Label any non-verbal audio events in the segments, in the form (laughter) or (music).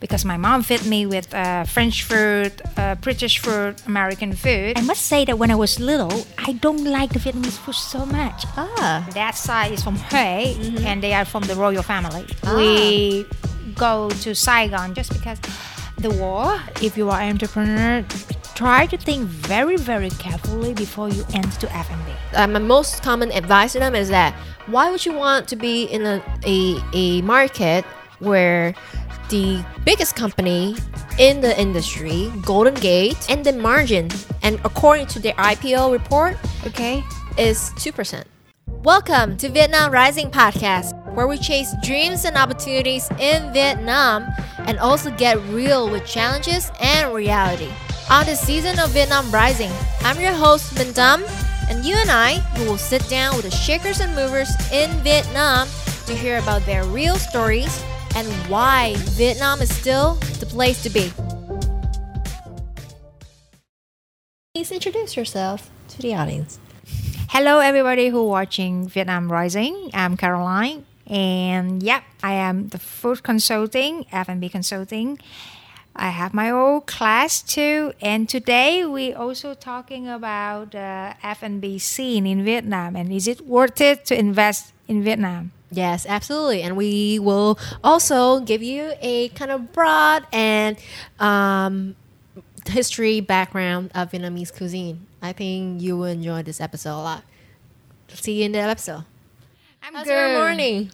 because my mom fed me with uh, French food, uh, British food, American food. I must say that when I was little, I don't like the Vietnamese food so much. Ah. That side is from Hue, and they are from the royal family. We go to Saigon just because the war. If you are an entrepreneur, try to think very, very carefully before you enter to F&B. Uh, my most common advice to them is that why would you want to be in a, a, a market where the biggest company in the industry, Golden Gate, and the margin, and according to their IPO report, Okay. is 2%. Welcome to Vietnam Rising Podcast, where we chase dreams and opportunities in Vietnam and also get real with challenges and reality. On the season of Vietnam Rising, I'm your host, Minh Dam, and you and I we will sit down with the shakers and movers in Vietnam to hear about their real stories and why Vietnam is still the place to be. Please introduce yourself to the audience. Hello, everybody who watching Vietnam Rising. I'm Caroline, and yep, I am the food consulting, F&B consulting. I have my own class too, and today we also talking about uh, F&B scene in Vietnam, and is it worth it to invest in Vietnam? Yes, absolutely. And we will also give you a kind of broad and um, history background of Vietnamese cuisine. I think you will enjoy this episode a lot. See you in the episode. I'm How's your morning?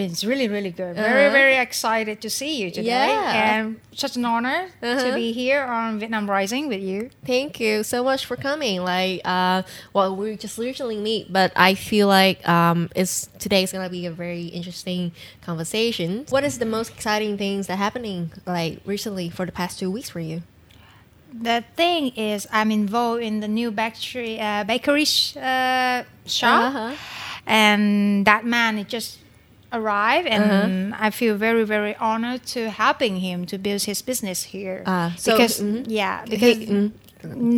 It's really, really good. Very, Uh-huh. very excited to see you today. Yeah. And such an honor to Uh-huh. be here on Vietnam Rising with you. Thank you so much for coming. Like, uh, well, we just usually meet, but I feel like um, it's today's gonna be a very interesting conversation. What is the most exciting things that happening like recently for the past two weeks for you? The thing is, I'm involved in the new bakery, uh, bakery sh- uh, shop, Uh-huh. and that man it just arrived, and Uh-huh. I feel very, very honored to helping him to build his business here. Ah, so- because mhm. yeah, He- because mm.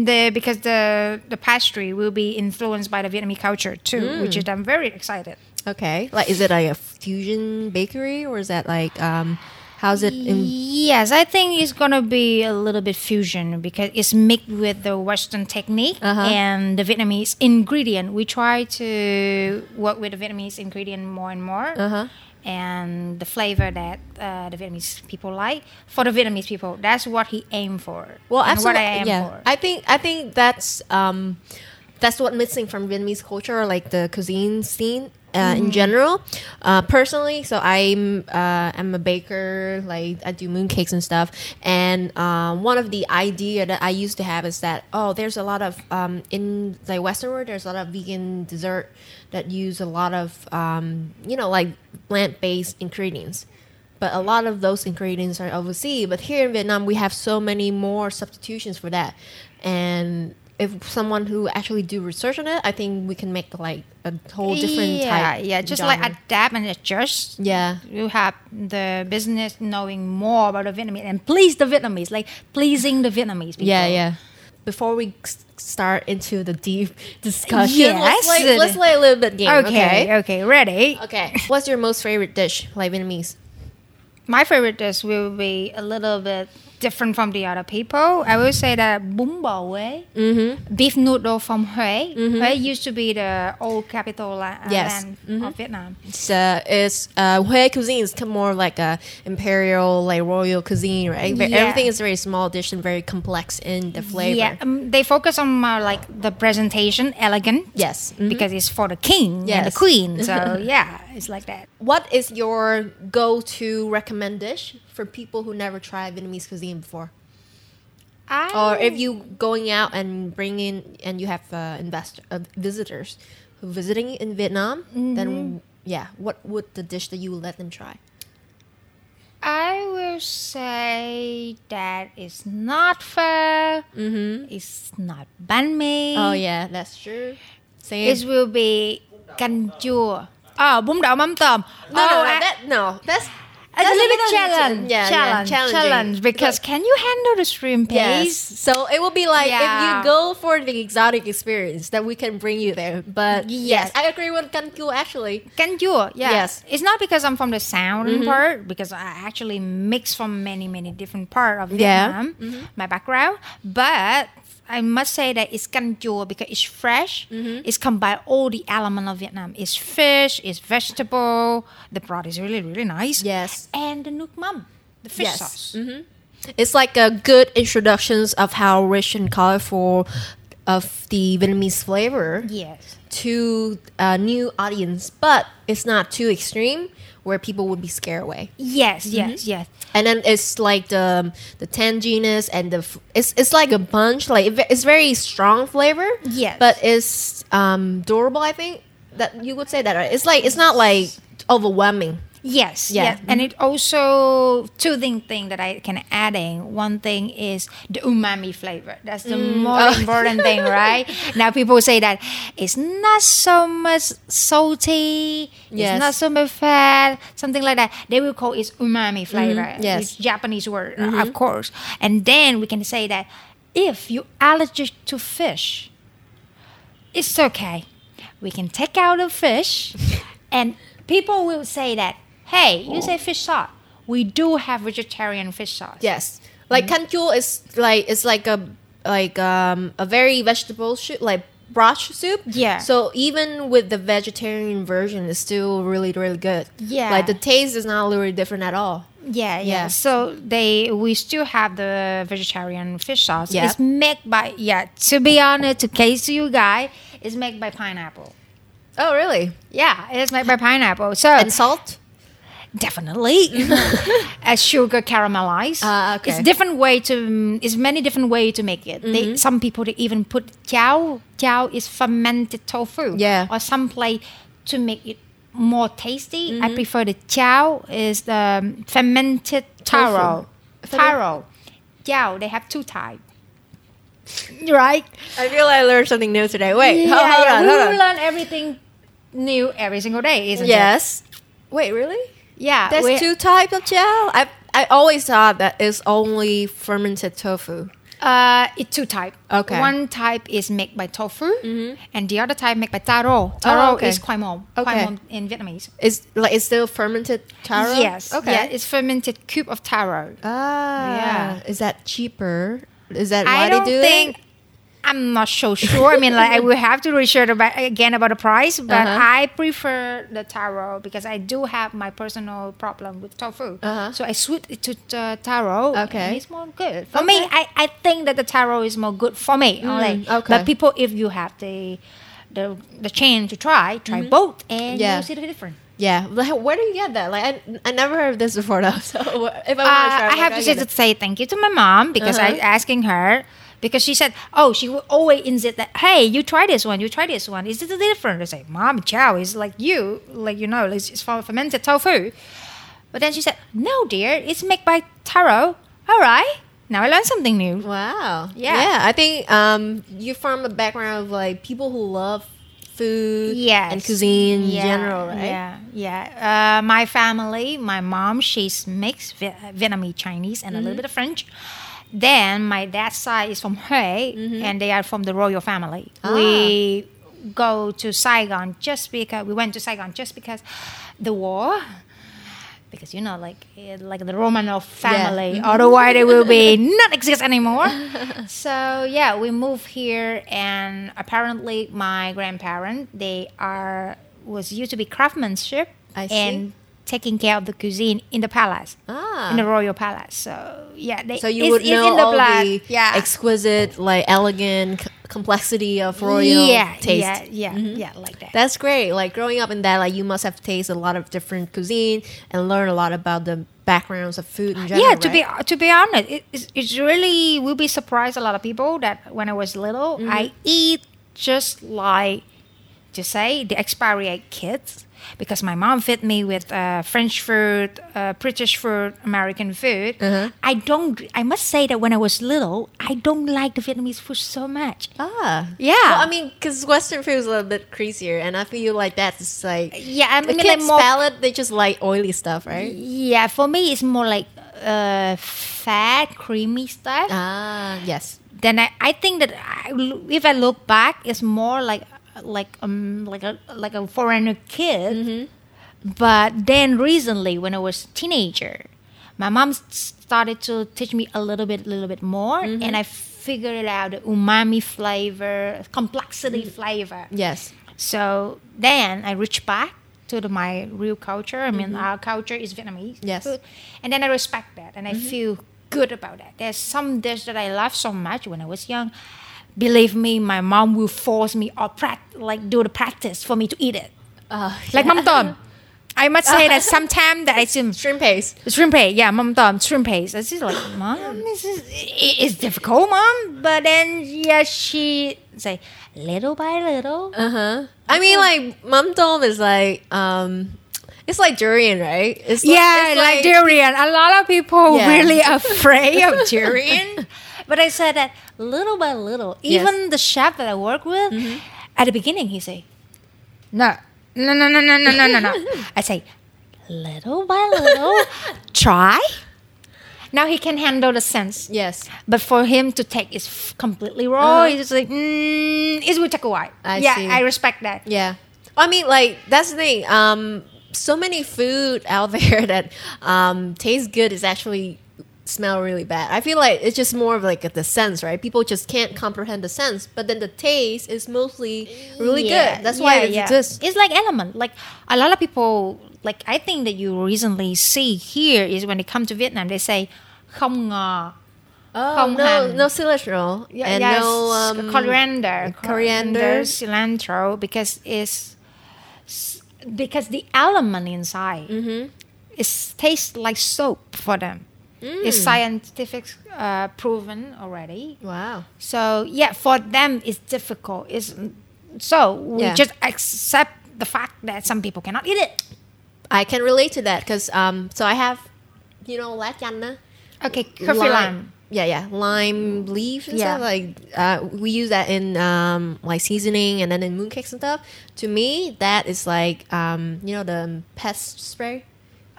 the because the the pastry will be influenced by the Vietnamese culture too, Mm. which is I'm very excited. Okay. Like, is it like a fusion bakery or is that like, um, how's it in? Yes, I think it's gonna be a little bit fusion because it's mixed with the Western technique Uh-huh. and the Vietnamese ingredient. We try to work with the Vietnamese ingredient more and more, Uh huh. and the flavor that uh, the Vietnamese people like for the Vietnamese people. That's what he aimed for. Well, absolutely. What I aim yeah. for. I think I think that's um, that's what missing from Vietnamese culture, like the cuisine scene. Uh, Mm-hmm. In general, uh, personally, so I'm uh, I'm a baker. Like I do mooncakes and stuff. And um, one of the idea that I used to have is that oh, there's a lot of um, in the Western world. There's a lot of vegan dessert that use a lot of um, you know like plant based ingredients but a lot of those ingredients are overseas. But here in Vietnam, we have so many more substitutions for that. And if someone who actually do research on it, I think we can make like a whole different yeah, type. yeah, just like genre. adapt and adjust. yeah. you have the business knowing more about the Vietnamese and please the Vietnamese, like pleasing the Vietnamese people. Yeah, yeah. Before we start into the deep discussion, let's, play, let's play a little bit game. Okay, Okay. okay, ready. Okay. What's your most favorite dish, like Vietnamese? My favorite dish will be a little bit different from the other people. I will say that bún bò Huế, Mm-hmm. beef noodle from Huế. Huế used to be the old capital la- uh, Yes. land of Vietnam. It's uh, it's uh, Hue cuisine is more like a imperial, like royal cuisine, right? Yeah. Everything is very small dish and very complex in the flavor. Yeah, um, they focus on more like the presentation, elegant. Yes. Mhm. Because it's for the king and the queen. So (laughs) yeah, it's like that. What is your go-to recommend dish for people who never tried Vietnamese cuisine before? I Or if you going out and bring in and you have uh, investor uh, visitors who visiting in Vietnam, then yeah, what would the dish that you would let them try? I will say that it's not pho. Mm-hmm. It's not banh mi. Oh yeah, that's true. Same. It will be canh chua. Ah, oh, bún đậu mắm tôm. no, oh, no, no, ah, I, eh. that no, that's It's a little bit challenge, yeah, yeah, challenge, challenging. challenge. Because can you handle the shrimp Yes. So it will be like Yeah. if you go for the exotic experience, that we can bring you there. But yes, Yes. I agree with canh chua actually. Can you? Yeah. Yes. It's not because I'm from the sound mm-hmm. part, because I actually mix from many, many different part of Yeah. Vietnam, mm-hmm. my background. But I must say that it's canh chua because it's fresh. Mm-hmm. It's combined all the element of Vietnam. It's fish, it's vegetable. The broth is really, really nice. Yes. And the nuoc mam, the fish Yes. sauce. Mm-hmm. It's like a good introductions of how rich and colorful of the Vietnamese flavor Yes. to a new audience, but it's not too extreme where people would be scared away. Yes, yes, yes. And then it's like the the tanginess and the f- it's it's like a bunch like it it's very strong flavor. Yes. but it's um durable. I think that you would say that right? it's like it's not like overwhelming. Yes, Yeah. yes. And mm-hmm. it also two thing thing that I can adding. One thing is the umami flavor. That's the mm. most Oh. important thing, (laughs) right? Now people say that it's not so much salty, Yes. it's not so much fat, something like that. They will call it umami mm-hmm. flavor. yes. It's Japanese word, uh, of course. And then we can say that if you allergic to fish, it's okay. We can take out the fish, (laughs) and people will say that, hey, you say fish sauce. We do have vegetarian fish sauce. Yes, like canh chua is like it's like a like um a very vegetable soup like broth soup. Yeah. So even with the vegetarian version, it's still really really good. Yeah. Like the taste is not really different at all. Yeah, yeah. Yeah. So they we still have the vegetarian fish sauce. Yeah. It's made by yeah. To be honest, to case you guys, it's made by pineapple. Oh really? Yeah, it's made by pineapple. So And salt. Definitely (laughs) as sugar caramelized. Ah, okay. It's different way to. It's many different way to make it. Mm-hmm. They, some people they even put chao. Chao is fermented tofu. Yeah. Or some play to make it more tasty. Mm-hmm. I prefer the chao is the fermented taro. Tofu. Taro. Chao. They have two types. Right. I feel like I learned something new today. Wait, yeah, hold, hold yeah. on, we hold will on. learn everything new every single day, isn't it? Yes. Wait, really? Yeah. There's we- two types of chao. I I always thought that it's only fermented tofu. Uh, it's two type. Okay. One type is made by tofu, and the other type made by taro. Taro Oh, okay. is khoai môn. Okay. Khoai in Vietnamese. Is like it's still fermented taro? Yes. Okay. Yeah, it's fermented cube of taro. Ah. Yeah. Is that cheaper? Is that why I don't they do think. it? I'm not so sure. I mean, like I will have to research about again about the price, but Uh-huh. I prefer the taro because I do have my personal problem with tofu. Uh-huh. So I switch it to the taro. Okay. it's more good for me. I, I think that the taro is more good for me. Mm, okay. But people, if you have the the the chance to try, try both, and Mm-hmm. Yeah. you'll see the difference. Yeah. Like, where do you get that? Like, I, I never heard of this before though. (laughs) So if I want to Uh, try, I have to say, say thank you to my mom because I Uh-huh. asking her because she said, oh, she would always insist that, hey, you try this one, you try this one. Is it different? I say, mom, chao is like you, like you know, it's, fermented tofu. But then she said, no, dear, it's made by taro. All right, now I learned something new. Wow. Yeah. Yeah. I think um, you're from a background of like people who love food Yes. and cuisine in general, right? Yeah, yeah. Uh, my family, my mom, she's mixed Vi- Vietnamese, Chinese, and a Mm-hmm. little bit of French. Then my dad's side is from Hue, Mm-hmm. and they are from the royal family. Ah. We go to Saigon just because we went to Saigon just because the war. Because you know, like eh, like the Romanov family, Mm-hmm. otherwise they will be (laughs) not exist anymore. (laughs) so yeah, we moved here, and apparently my grandparents they are was used to be craftsmanship I see. and taking care of the cuisine in the palace, Ah. in the royal palace. So yeah, they, So you would know in the all blood. the yeah. exquisite, like elegant c- complexity of royal yeah, taste. Mm-hmm. yeah, yeah, yeah, like that. That's great. Like growing up in that, like you must have tasted a lot of different cuisine and learn a lot about the backgrounds of food in general. yeah, to right? be to be honest, it, it's, it's really will be surprised a lot of people that when I was little, Mm-hmm. I eat just like to say the expiry date kids. Because my mom fed me with uh, French food, uh, British food, American food. Uh-huh. I don't. I must say that when I was little, I don't like the Vietnamese food so much. Ah. Yeah. Well, I mean, because Western food is a little bit crazier, and I feel like that's like. Yeah, I mean, like kids' more. palate, they just like oily stuff, right? Yeah, for me, it's more like uh, fat, creamy stuff. Ah, yes. then I, I think that I, if I look back, it's more like like um like a like a foreigner kid. Mm-hmm. But then recently, when I was teenager, my mom started to teach me a little bit, a little bit more, Mm-hmm. and I figured out the umami flavor, complexity Mm. flavor. Yes. So then I reached back to the, my real culture. I mean, our culture is Vietnamese Mm-hmm. Yes. Mm-hmm. food, and then I respect that, and I feel good about that. There's some dish that I love so much when I was young. Believe me, my mom will force me or prac- like do the practice for me to eat it. Uh, Like mắm tôm. I must say that (laughs) sometimes that I see shrimp paste. shrimp paste, yeah, mắm tôm, shrimp paste. It's just like, mom, this is it- it's difficult, mom. But then yeah, she say little by little. Uh huh. I mean, like mắm tôm is like um, it's like durian, right? It's like, yeah, it's like, durian. A lot of people Yeah. really afraid of durian. (laughs) But I said that little by little. Yes. Even the chef that I work with, at the beginning, he say, "No, no, no, no, no, no, no, no, no." (laughs) I say, "Little by little, (laughs) try." Now he can handle the sense, Yes. but for him to take is f- completely raw, Uh-huh. he's just like, mm, "It will take a while." I yeah, see. I respect that. Yeah. I mean, like that's the thing. Um, so many food out (laughs) there that um tastes good is actually smell really bad. I feel like it's just more of like the sense, right? People just can't comprehend the sense, but then the taste is mostly really Yeah, good. That's why yeah, it yeah. exists. It's like element. Like a lot of people, like I think that you recently see here is when they come to Vietnam, they say không ngò. Oh Không no, hành. no cilantro Yeah, and yes, no um, coriander, coriander. cilantro, because it's because the element inside Mm-hmm. is tastes like soap for them. It's Mm. scientific uh, proven already. Wow. So yeah, for them it's difficult. It's so we Yeah. just accept the fact that some people cannot eat it. I can relate to that because um, so I have, you know, lá chanh. Okay, kaffir lime. Yeah, yeah, lime leaves and Yeah. stuff. Like uh, we use that in um, like seasoning and then in mooncakes and stuff. To me, that is like um, you know the pest spray,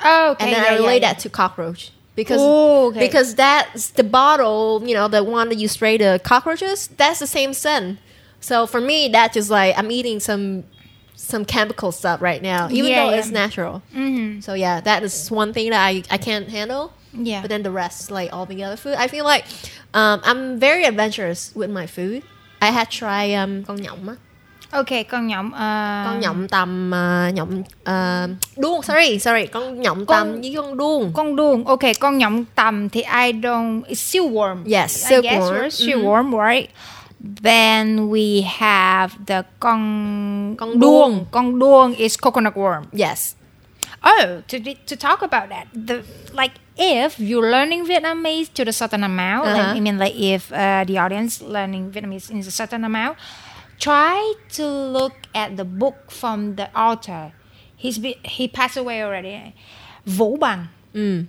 Oh, okay. and then yeah, I relate yeah, that to cockroach because Oh, okay. because that's the bottle. You know, the one that you spray the cockroaches. That's the same scent. So for me, that's just like I'm eating some some chemical stuff right now, even Yeah, though yeah. it's natural. Mm-hmm. So yeah, that is one thing that I, I can't handle. Yeah. But then the rest, like all the other food, I feel like um, I'm very adventurous with my food. I had tried um, con nhộng Okay, con nhộng. Uh, Con nhộng tầm uh, nhộng uh, đuông, sorry, sorry, con nhộng Con- tầm với con đuông. Con đuông. Okay, con nhộng tầm thì I don't. It's silkworm. Yes, I guess, silkworm. right? Silkworm, right? Then we have the con Con đuông. Con đuông is coconut worm. Yes. Oh, to to talk about that, the like if you're learning Vietnamese to the certain amount, like, Uh-huh. I mean, like if uh, the audience learning Vietnamese in a certain amount, try to look at the book from the author. He's be, he passed away already. Vũ Bằng, Mm.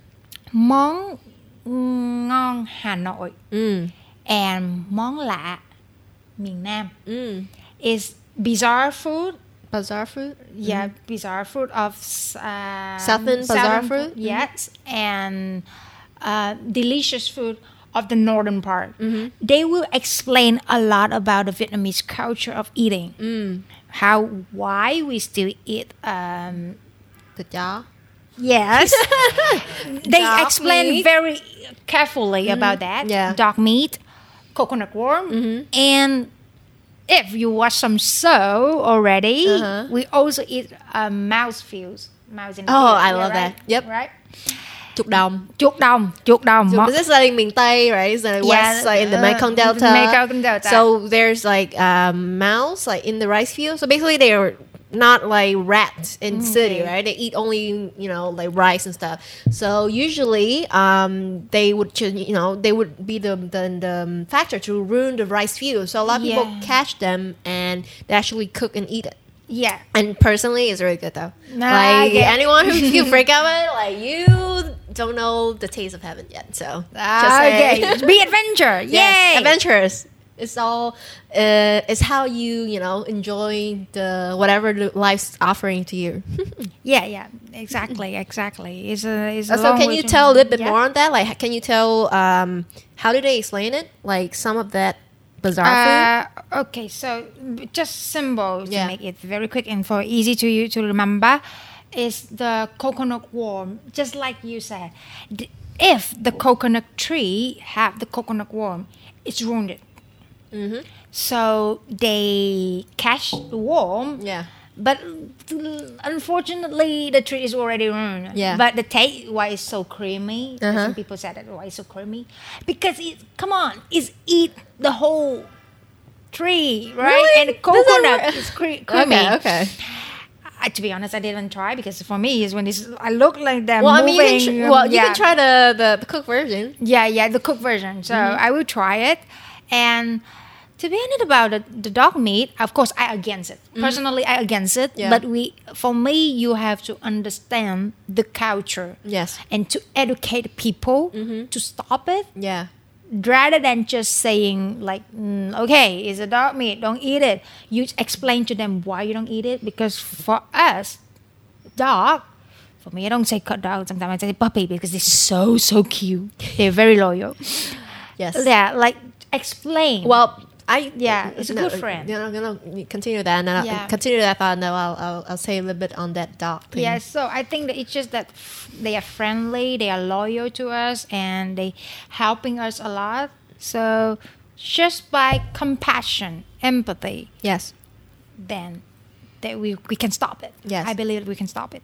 món ngon Hà Nội Mm. and món lạ miền Nam Mm. is bizarre food Bizarre food. yeah, bizarre food of uh, Southern bazaar food. Yes, and uh, delicious food of the northern part. Mm-hmm. They will explain a lot about the Vietnamese culture of eating. Mm. How why we still eat. Um, Thịt chó. yes, (laughs) they Dog explain meat. very carefully about that. Mm-hmm. Yeah. Mm-hmm. dog meat, coconut worm, and if you watch some show already, Uh-huh. we also eat uh, mouse fuse. Mouse in the Oh, field. I love right? that. Yep. Right. Chuột đồng. Chuột đồng, chuột đồng. So this is like in Tây, right? It's like Yeah, west, like in the uh, Mekong Delta. Mekong Delta. So there's like um, mouse, like in the rice field. So basically, they are not like rats in city, right? They eat only you know like rice and stuff. So usually, um, they would you know they would be the the, the factor to ruin the rice field. So a lot of people catch them and they actually cook and eat it. Yeah. And personally, it's really good though. Nah, like yeah. anyone who you (laughs) freak out with, like you don't know the taste of heaven yet. So Ah, saying. okay. Be (laughs) adventure. Yay. yes, adventurous. It's all. Uh, it's how you you know enjoy the whatever the life's offering to you. (laughs) Yeah, yeah. Exactly, exactly. It's a, it's a Uh, so can you tell a little bit Yeah. more on that? Like, can you tell um, how do they explain it? Like some of that bizarre Uh, okay, so just symbol to Yeah. make it very quick and for easy to you to remember is the coconut worm. Just like you said, if the coconut tree have the coconut worm, it's wounded. food. hmm So they catch the worm. Yeah. But unfortunately, the tree is already ruined. Yeah. But the taste, why it's so creamy? Uh-huh. Some people said that why it's so creamy because it. Come on, it's eat the whole tree, right? Really? And the coconut is cre- creamy. Okay. Okay. I, to be honest, I didn't try because for me, is when it's I look like that. Well, I mean, you can tr- well, you yeah. can try the the, the cooked version. Yeah, yeah, the cooked version. So Mm-hmm. I will try it. And to be honest about the, the dog meat, of course, I against it. Personally, I against it. Mm-hmm. Yeah. But we, for me, you have to understand the culture Yes. and to educate people Mm-hmm. to stop it, Yeah. rather than just saying like, mm, okay, it's a dog meat, don't eat it. You explain to them why you don't eat it because for us, dog. For me, I don't say cut dog. Sometimes I say puppy because they're so so cute. They're very loyal. Yes. Yeah, like explain. Well, I Yeah, it's a good uh, friend. You know, you know, continue that, and I'll, Yeah. continue that thought, and I'll, I'll I'll say a little bit on that dog thing. yeah, so I think that it's just that they are friendly, they are loyal to us, and they helping us a lot. So just by compassion, empathy, Yes. then that we we can stop it. Yes. I believe that we can stop it.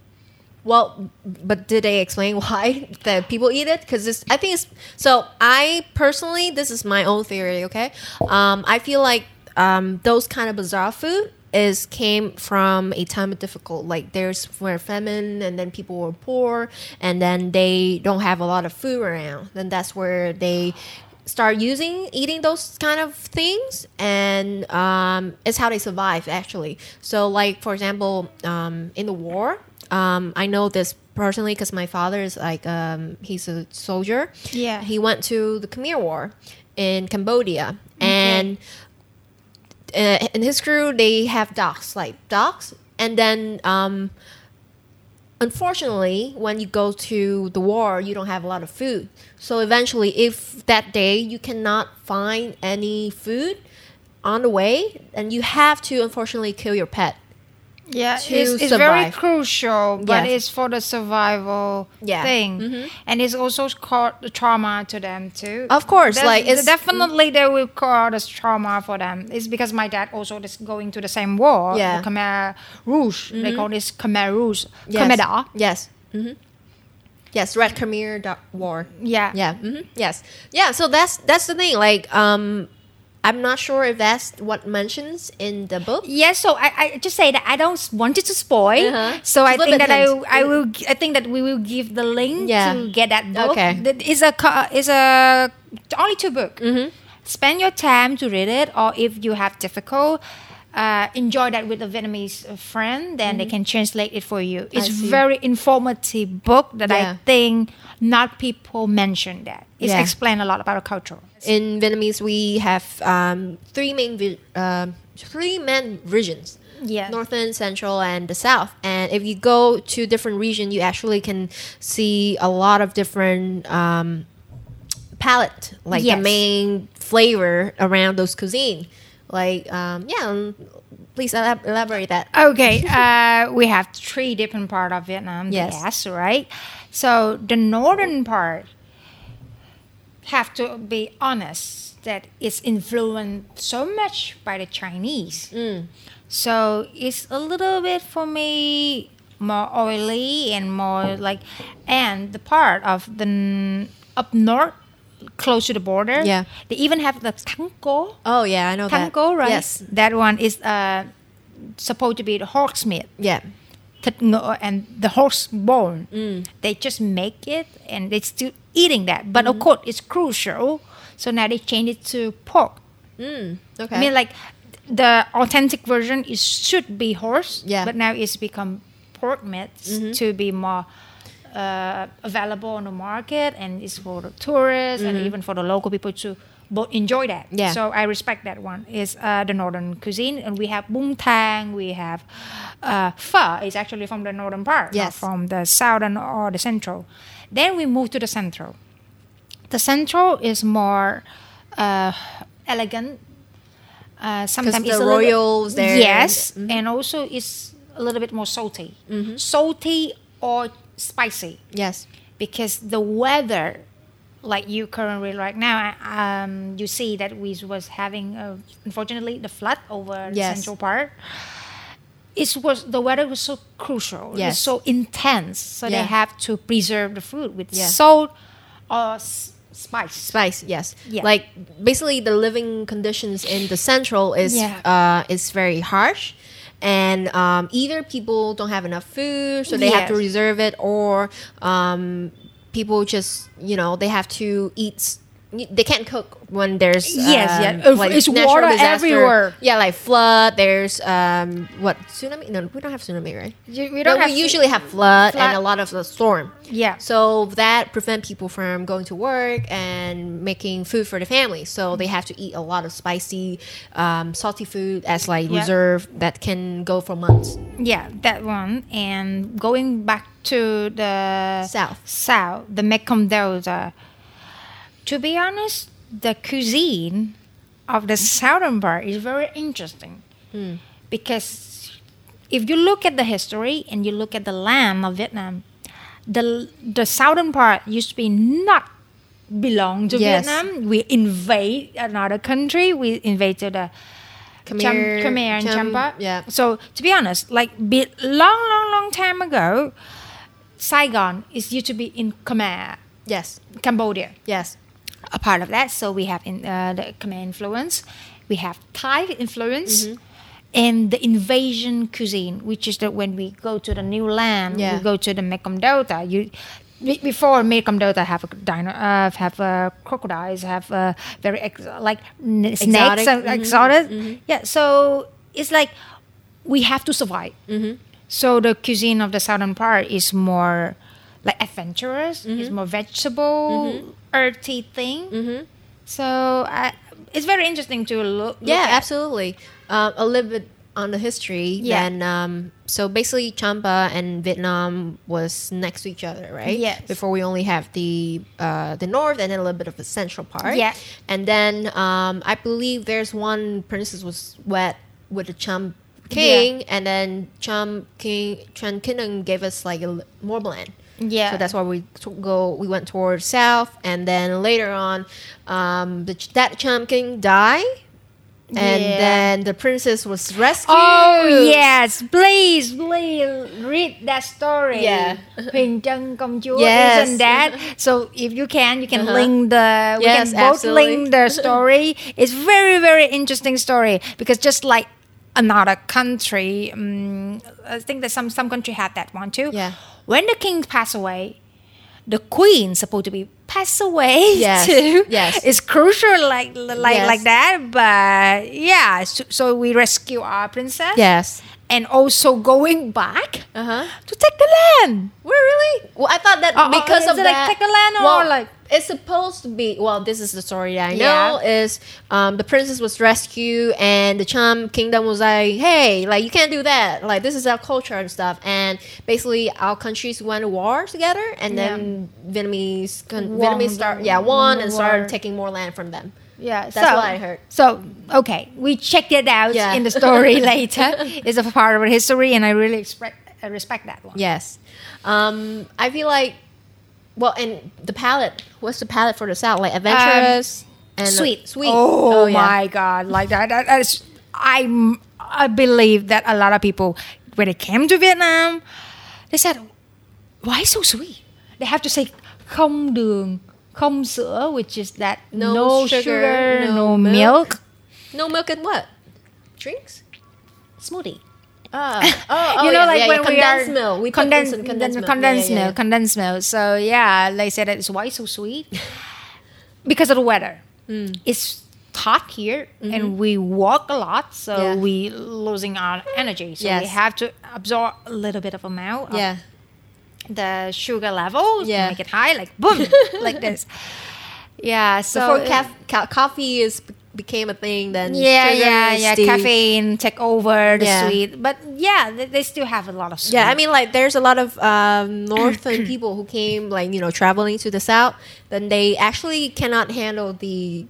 Well, but did they explain (laughs) why that people eat it? Because this, I think it's so. I personally, this is my own theory. Okay, um, I feel like um, those kind of bizarre food is came from a time of difficult. Like there's where famine, and then people were poor, and then they don't have a lot of food around. Then that's where they start using eating those kind of things and um, it's how they survive actually so like for example um, in the war um, i know this personally because my father is like um, he's a soldier. Yeah. he went to the khmer war in cambodia. And uh, in his crew they have dogs like dogs and then um, unfortunately when you go to the war you don't have a lot of food. So eventually if that day you cannot find any food on the way then you have to unfortunately kill your pet Yeah, it's, it's very crucial, but Yes. it's for the survival Yeah. thing, Mhm. and it's also called the trauma to them too. Of course, like, it's- definitely they will call this trauma for them. It's because my dad also is going to the same war. Yeah. the Khmer Rouge. They call this Khmer Rouge. yes Khmer Da. yes hmm yes red khmer war Yeah. yeah hmm yes yeah so that's that's the thing like um i'm not sure if that's what mentions in the book Yes, so I, I just say that I don't want it to spoil. Uh-huh. So I think that I, hint. I will I think that we will give the link Yeah. to get that book. Okay. Is a is a only two book. Mm-hmm. Spend your time to read it, or if you have difficult, uh, enjoy that with a Vietnamese uh, friend. Then they can translate it for you. It's Mm-hmm. very informative book that Yeah. I think not people mention that. It's Yeah. explain a lot about the culture. in Vietnamese, we have um, three main vi- um, three main regions. Yeah. Northern, Central, and the South. And if you go to different region, you actually can see a lot of different um, palette, like Yes. the main flavor around those cuisine. Like um, yeah, please elab- elaborate that. Okay, (laughs) uh, we have three different part of Vietnam. Yes. Yes, right. So the northern part have to be honest that it's influenced so much by the Chinese. Mm. So it's a little bit for me more oily and more like, and the part of the up north, close to the border. Yeah. They even have the thắng cố. Oh yeah, I know that. Thắng cố, right? Yes. That one is uh, supposed to be the horse meat, Yeah. And the horse bone. Mm. They just make it and they're still eating that. But Mm-hmm. of course, it's crucial. So now they change it to pork. Mm. Okay. I mean, like, the authentic version is should be horse. Yeah. Mm-hmm. But now it's become pork meats to be more uh, available on the market, and it's for the tourists and even for the local people to both enjoy that. Mm-hmm. Yeah. So I respect that one. Is uh, the northern cuisine, and we have bún thang, we have uh, pho. Is actually from the northern part, not Yes. from the southern or the central. Then we move to the central. The central is more uh, elegant. Uh, sometimes the it's a little bit- royals there. Yes, and also it's a little bit more salty, Mm-hmm. salty or spicy Yes. because the weather like you currently right now um, you see that we was having uh, unfortunately the flood over the Yes. central part it was the weather was so crucial Yes. so intense so Yeah. they have to preserve the food with Yeah. salt or s- spice Spice, yes. Yeah. Like basically, the living conditions in the central is uh, is very harsh, and um, either people don't have enough food, so they have to reserve it, or um, people just you know they have to eat. They can't cook when there's Yes, um, yeah. Uh, it's water disaster. everywhere. Yeah, like flood. There's um, what tsunami? No, we don't have tsunami, right? You- we don't we usually have flood, and a lot of the storm. yeah So that prevent people from going to work and making food for the family. So they have to eat a lot of spicy, um, salty food as like Yeah. reserve that can go for months. Yeah, that one. And going back to the South. south, the Mekong Delta. To be honest, the cuisine of the southern part is very interesting Hmm. because if you look at the history and you look at the land of Vietnam, the the southern part used to be not belong to Yes. Vietnam. We invade another country. We invaded the Cham, Khmer and Cham- Champa. Yeah. So to be honest, like be, long, long, long time ago, Saigon is used to be in Khmer, Yes. Cambodia. Yes. A part of that. So we have in uh, the Khmer influence, we have Thai influence, Mm-hmm. and the invasion cuisine, which is that when we go to the new land, Yeah. we go to the Mekong Delta. You before Mekong Delta have a dino, uh, have uh, crocodiles, have uh, very ex- like n- snakes, Exotic. uh, Mhm. Yeah, so it's like we have to survive. Mm-hmm. So the cuisine of the southern part is more like adventurous. It's Mm-hmm. more vegetable, earthy thing. So I, it's very interesting to look. Yeah, look absolutely. Um, a little bit on the history. Yeah. Then, um, so basically, Champa and Vietnam was next to each other, right? Yes. Before we only have the uh, the north and then a little bit of the central part. Yeah. And then um, I believe there's one princess was wed with the Cham king, and then Cham king Cham Kingdom gave us like a l- more land. Yeah. So that's why we go. We went towards south, and then later on, um, the, ch- that Cham king died, and Yeah. then the princess was rescued. Oh yes, please, please read that story. Yeah. (laughs) Huyền Trân Công Chúa, Yes. isn't that? So if you can, you can Uh-huh. link the. We Yes, can both absolutely. link the (laughs) story. it's very very interesting story because just like another country, um, I think that some some country had that one too. Yeah. When the king passed away, the queen supposed to be pass away (laughs) Yes, too. yes. It's crucial like like Yes. like that. But yeah, so, so we rescue our princess Yes. And also going back Uh huh. to take the land. We're really well. I thought that oh, because is of it like that. take the land or well, like- it's supposed to be. Well, this is the story that I know Yeah. is um, the princess was rescued and the Cham kingdom was like, hey, like you can't do that. Like this is our culture and stuff. And basically, our countries went to war together, and then Vietnamese con- Vietnamese start yeah won won and started taking more land from them. Yeah, That's so, what I heard. So okay, we checked it out Yeah. in the story (laughs) later. It's a part of our history, and I really expect I respect that one. Yes. Um, I feel like, well, and the palette. What's the palette for the South? Like adventurous and Um, Sweet, sweet. Oh, yeah. my god, like that. that I I believe that a lot of people when they came to Vietnam, they said, "Why so sweet?" They have to say không đường, không sữa, which is that No no, sugar, sugar, no no, milk. milk. No milk and what? Drinks? smoothie. Ah, oh, (laughs) oh you know, yeah, like yeah, when yeah. we condensed are milk. We condensed, condensed, condensed, milk. condensed Yeah, yeah, milk, condensed milk. So yeah, they said that it's why so sweet (laughs) because of the weather. Hmm. It's hot here and we walk a lot, so Mm-hmm. We losing our energy. So we have to absorb a little bit of amount of Yeah. The sugar level Yeah. make it high, like boom, (laughs) like this. Yeah. So Before it- caf- ca- coffee is became a thing, then yeah, sugar yeah, yeah. the- Caffeine take over the Yeah. sweet, but yeah, they, they still have a lot of sweet. Yeah, I mean, like, there's a lot of um, northern (clears throat) people who came, like, you know, traveling to the south. Then they actually cannot handle the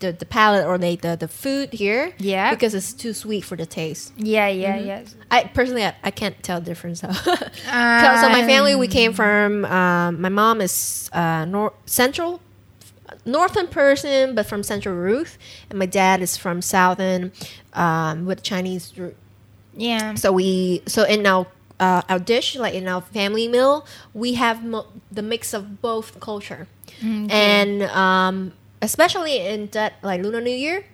the, the palate or they, the the food here. Yeah. because it's too sweet for the taste. yeah, yeah, Mm-hmm. yeah. I personally, I, I can't tell the difference. So, (laughs) so, so my family, we came from. Um, my mom is uh, nor- central, northern person, but from central Ruth, and my dad is from southern, um, with Chinese root. Yeah. So we so in our uh, our dish, like in our family meal, we have mo- the mix of both culture, and um, especially in that like Lunar New Year.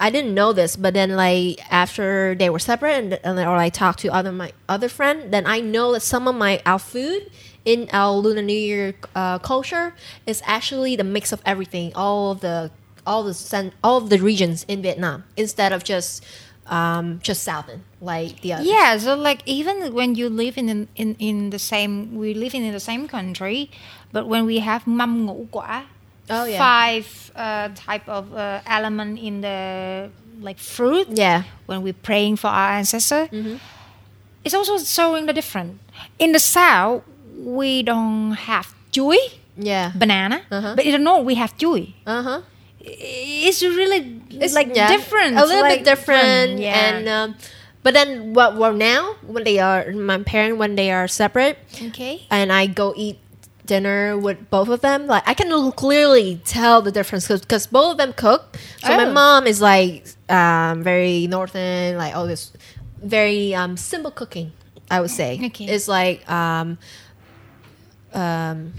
I didn't know this, but then like after they were separate, and, and or I talked to other my other friend, then I know that some of my our food in our Lunar New Year uh, culture is actually the mix of everything, all of the all the all of the regions in Vietnam, instead of just um, just southern like the other. Yeah, so like even when you live in in in the same, we live in the same country, but when we have mâm ngũ quả, Oh, yeah. five uh, type of uh, element in the like fruit. Yeah. when we're praying for our ancestor, it's also showing the different. In the south, we don't have chuối, Yeah. banana, Uh-huh. but in the north we have chuối. Uh huh. It's really It's like yeah, different, a little like bit different, yeah. and um, but then what? Well, now when they are my parent when they are separate, okay. and I go eat dinner with both of them, like I can clearly tell the difference because both of them cook. So my Oh. mom is like um, very northern, like all this very um, simple cooking. I would say Okay. it's like um, um,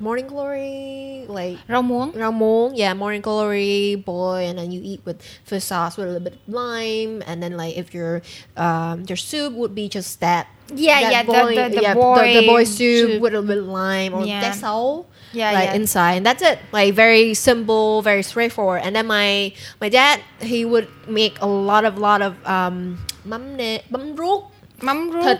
morning glory, like rau muống, yeah, morning glory boy, and then you eat with fish sauce with a little bit of lime, and then like if your um, your soup would be just that. Yeah, that yeah, the- boy, the- the yeah, boy the, boy soup, soup. with a little bit of lime or Yeah. that's all. Yeah, like yeah. inside, and that's it. Like very simple, very straightforward. And then my my dad, he would make a lot of lot of um mắm nè, mắm ruốc, Ruốc. thịt.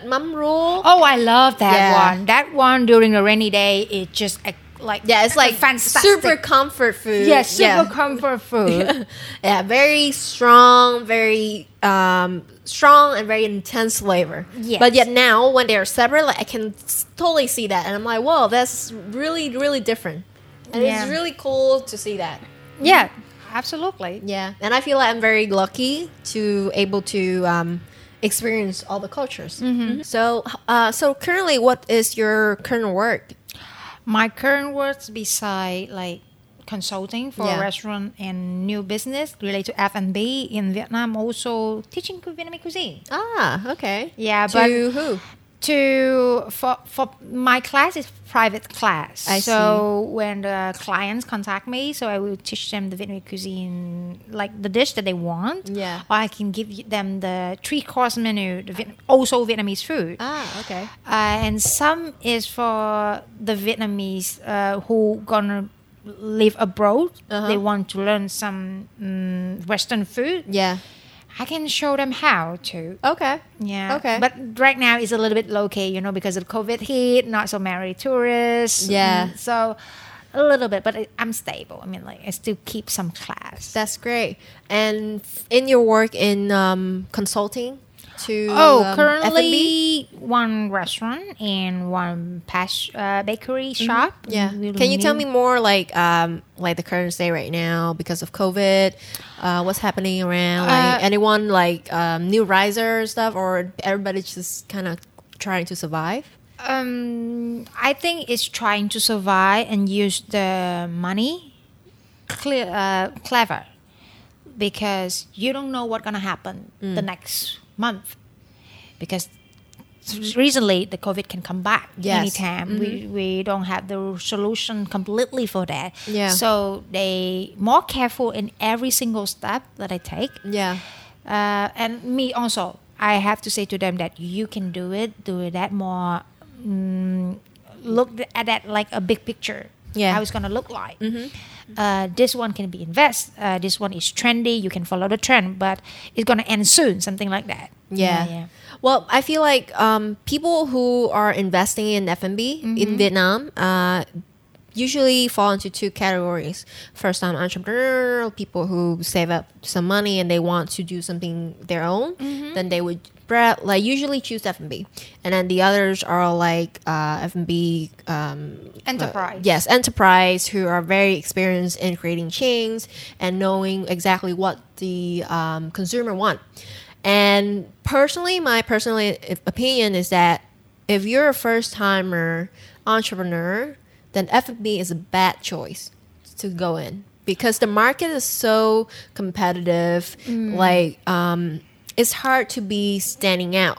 Oh, I love that Yeah. one. That one during a rainy day, it just uh, like Yeah, it's like fantastic. super comfort food. yeah, super comfort (laughs) food. yeah, very strong, very um, strong and very intense flavor. Yes. But yet now, when they are separate, like I can totally see that, and I'm like, whoa, that's really, really different, and Yeah. it's really cool to see that. yeah, absolutely. Yeah, and I feel like I'm very lucky to able to um, experience all the cultures. Mm-hmm. So, uh, so currently, what is your current work? My current works beside like consulting for Yeah. a restaurant and new business related to F and B in Vietnam. Also teaching Vietnamese cuisine. Ah, okay. Yeah, to but who? To for for my class is private class. I so when the clients contact me, so I will teach them the Vietnamese cuisine, like the dish that they want. Yeah. Or I can give them the three course menu, Viet- also Vietnamese food. Ah, okay. Uh, and some is for the Vietnamese uh, who gonna live abroad. Uh-huh. They want to learn some mm, Western food. Yeah. I can show them how to. Okay. Yeah. Okay. But right now it's a little bit low key, you know, because of COVID hit, not so many tourists. Yeah. Mm, So a little bit, but I'm stable. I mean, like I still keep some class. That's great. And in your work in um, consulting to Oh, um, F&B? currently one restaurant and one pas- uh, bakery shop. Mm-hmm. yeah. Really Can you tell me more like um, like the current state right now because of COVID? Uh, what's happening around? Like Uh, anyone like um, new riser stuff, or everybody's just kind of trying to survive? Um, I think it's trying to survive and use the money clear, uh, clever, because you don't know what's gonna happen Mm. the next month, because recently the COVID can come back Yes. Mm-hmm. anytime. We we don't have the solution completely for that. Yeah. So they more careful in every single step that I take. Yeah. Uh, and me also, I have to say to them that you can do it, do that more, mm, look at that like a big picture. Yeah. how it's gonna look like. Uh, this one can be invest. Uh, this one is trendy. You can follow the trend, but it's gonna end soon. Something like that. Yeah. yeah. Well, I feel like um, people who are investing in F&B in Vietnam uh, usually fall into two categories. First time entrepreneur, people who save up some money and they want to do something their own, then they would bre- like usually choose F&B. And then the others are like uh, F&B um, Enterprise. uh, yes, enterprise who are very experienced in creating chains and knowing exactly what the um, consumer want. And personally, my personal opinion is that if you're a first timer entrepreneur, then F&B is a bad choice to go in because the market is so competitive. Like, um, it's hard to be standing out.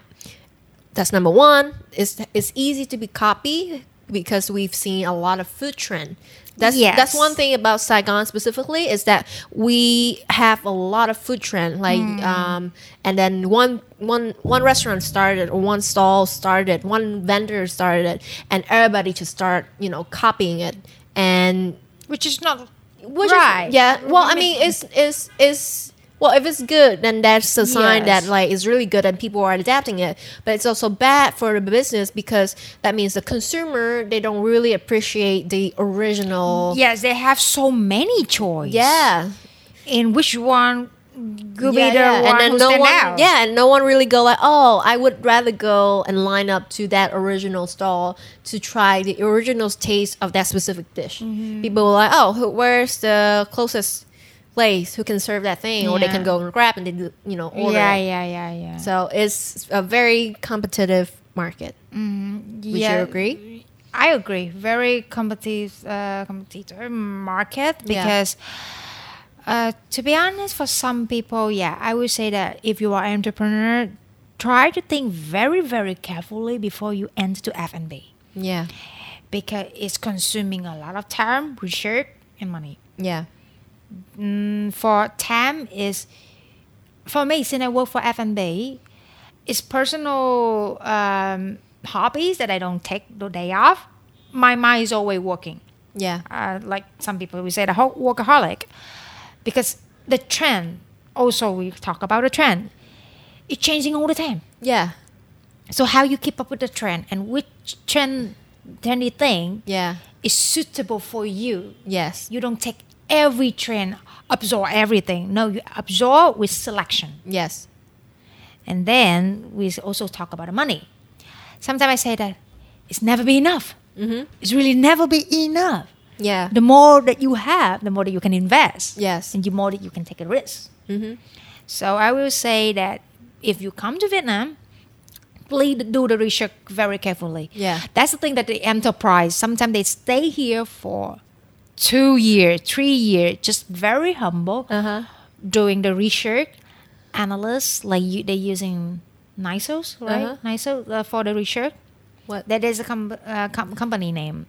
That's number one. It's it's easy to be copied because we've seen a lot of food trend. That's Yes. that's one thing about Saigon specifically is that we have a lot of food trend. Like um, and then one one one restaurant started or one stall started, one vendor started, and everybody just start you know copying it and Which is not which is- right. yeah. Well, I mean, it's it's it's well, if it's good, then that's a sign that like it's really good and people are adapting it. But it's also bad for the business because that means the consumer they don't really appreciate the original. Yes, they have so many choice. Yeah. In which one could Yeah, be the yeah. one and then who no one, out? yeah, and no one really go like, oh, I would rather go and line up to that original stall to try the original taste of that specific dish. Mm-hmm. People were like, oh, who, where's the closest place who can serve that thing, or they can go and grab and they do, you know, order. Yeah, it. yeah, yeah, yeah. So it's a very competitive market. Would yeah, you agree? I agree. Very competitive, uh, competitor market Yeah. because, uh, to be honest, for some people, yeah, I would say that if you are an entrepreneur, try to think very, very carefully before you enter to F and B Yeah, because it's consuming a lot of time, research, and money. yeah, Mm, for time is for me since I work for F&B it's personal um, hobbies that I don't take the day off. My mind is always working. Yeah, uh, like some people we say the workaholic. Because the trend also we talk about the trend it's changing all the time. Yeah, so how you keep up with the trend and which trend trendy thing yeah. is suitable for you Yes, you don't take every trend, absorb everything. No, you absorb with selection. yes, And then we also talk about the money. Sometimes I say that it's never be enough. mm-hmm. It's really never be enough. yeah, The more that you have, the more that you can invest. yes, And the more that you can take a risk. mm-hmm. So I will say that if you come to Vietnam, please do the research very carefully. Yeah. That's the thing that the enterprise, sometimes they stay here for two years, three years, just very humble, uh huh, doing the research. Analysts, like you, they're using NISOs, right? Uh-huh. NISO uh, for the research. What? That is a com- uh, com- company name.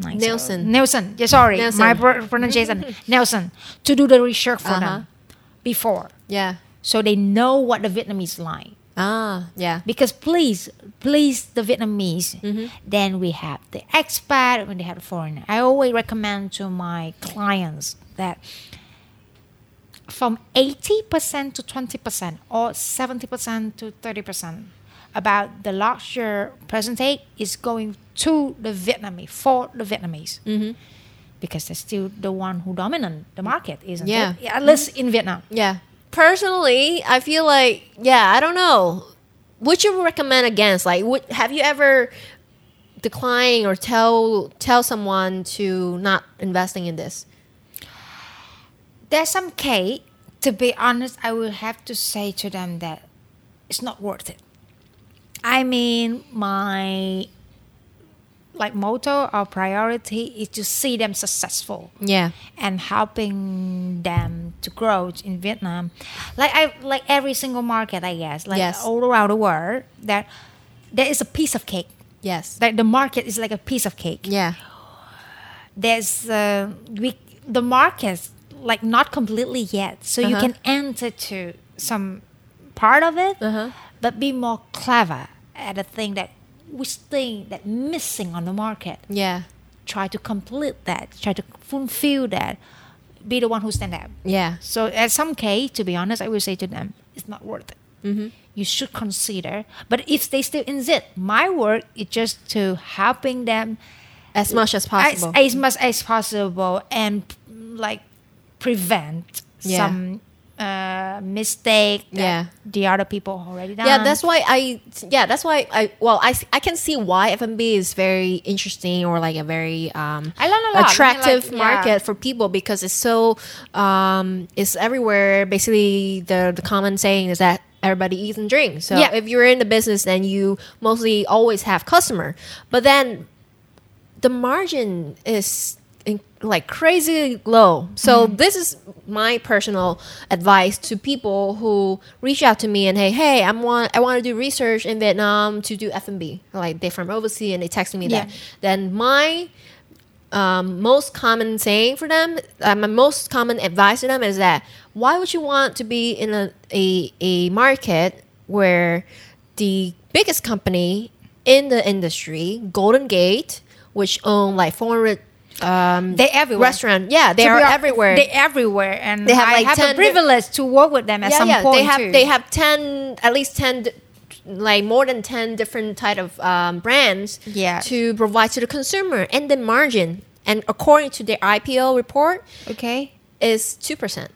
NISO. Nielsen. Nielsen. Yeah, sorry, Nielsen. my pro- pronunciation. (laughs) Nielsen to do the research for Uh-huh. them before yeah. so they know what the Vietnamese like. Ah, yeah, Because please, please the Vietnamese. Mm-hmm. Then we have the expat, when they have the foreigner. I always recommend to my clients that from 80% to 20% or 70% to 30% about the larger percentage is going to the Vietnamese, for the Vietnamese. mm-hmm. Because they're still the one who dominate the market, isn't Yeah. it? At least in Vietnam. yeah. Personally, I feel like yeah, I don't know. Would you recommend against? Like, would have you ever decline or tell tell someone to not investing in this? there's some case to be honest i will have to say to them that it's not worth it i mean my like motto or priority is to see them successful. Yeah, and helping them to grow in vietnam. Like i like every single market i guess. Like Yes. all around the world that there is a piece of cake. Yes, like the market is like a piece of cake. Yeah, there's uh, we the markets like not completely yet. So you Uh-huh. can enter to some part of it Uh-huh. but be more clever at the thing that we think that missing on the market yeah, try to complete that, try to fulfill that, be the one who stand up. Yeah. So at some case, to be honest, I will say to them, it's not worth it. Mm-hmm. You should consider. But if they still insist, my work is just to helping them As much as as, possible. as much as possible and like prevent Yeah. some uh, mistake that Yeah. the other people already done. yeah, that's why I. Yeah, that's why I. Well, I, I can see why F&B is very interesting or like a very um, I learn a lot. I mean, attractive like, yeah. market for people because it's so um, it's everywhere. Basically, the the common saying is that everybody eats and drinks. So Yeah. if you're in the business, then you mostly always have customer. But then the margin is like crazy low. So Mm-hmm. this is my personal advice to people who reach out to me and hey, hey, I'm want I want to do research in Vietnam to do F and B. Like they're from overseas and they text me that. Then my um, most common saying for them, uh, my most common advice to them is that why would you want to be in a, a, a market where the biggest company in the industry, Golden Gate, which own like 400 um, They everywhere. restaurant, yeah, they are everywhere. They everywhere, and They have, I like, have 10 the privilege to work with them at yeah, some yeah, point they have too. they have 10 at least 10 like more than 10 different type of um, brands Yeah. to provide to the consumer and the margin and according to their IPO report okay. is 2%.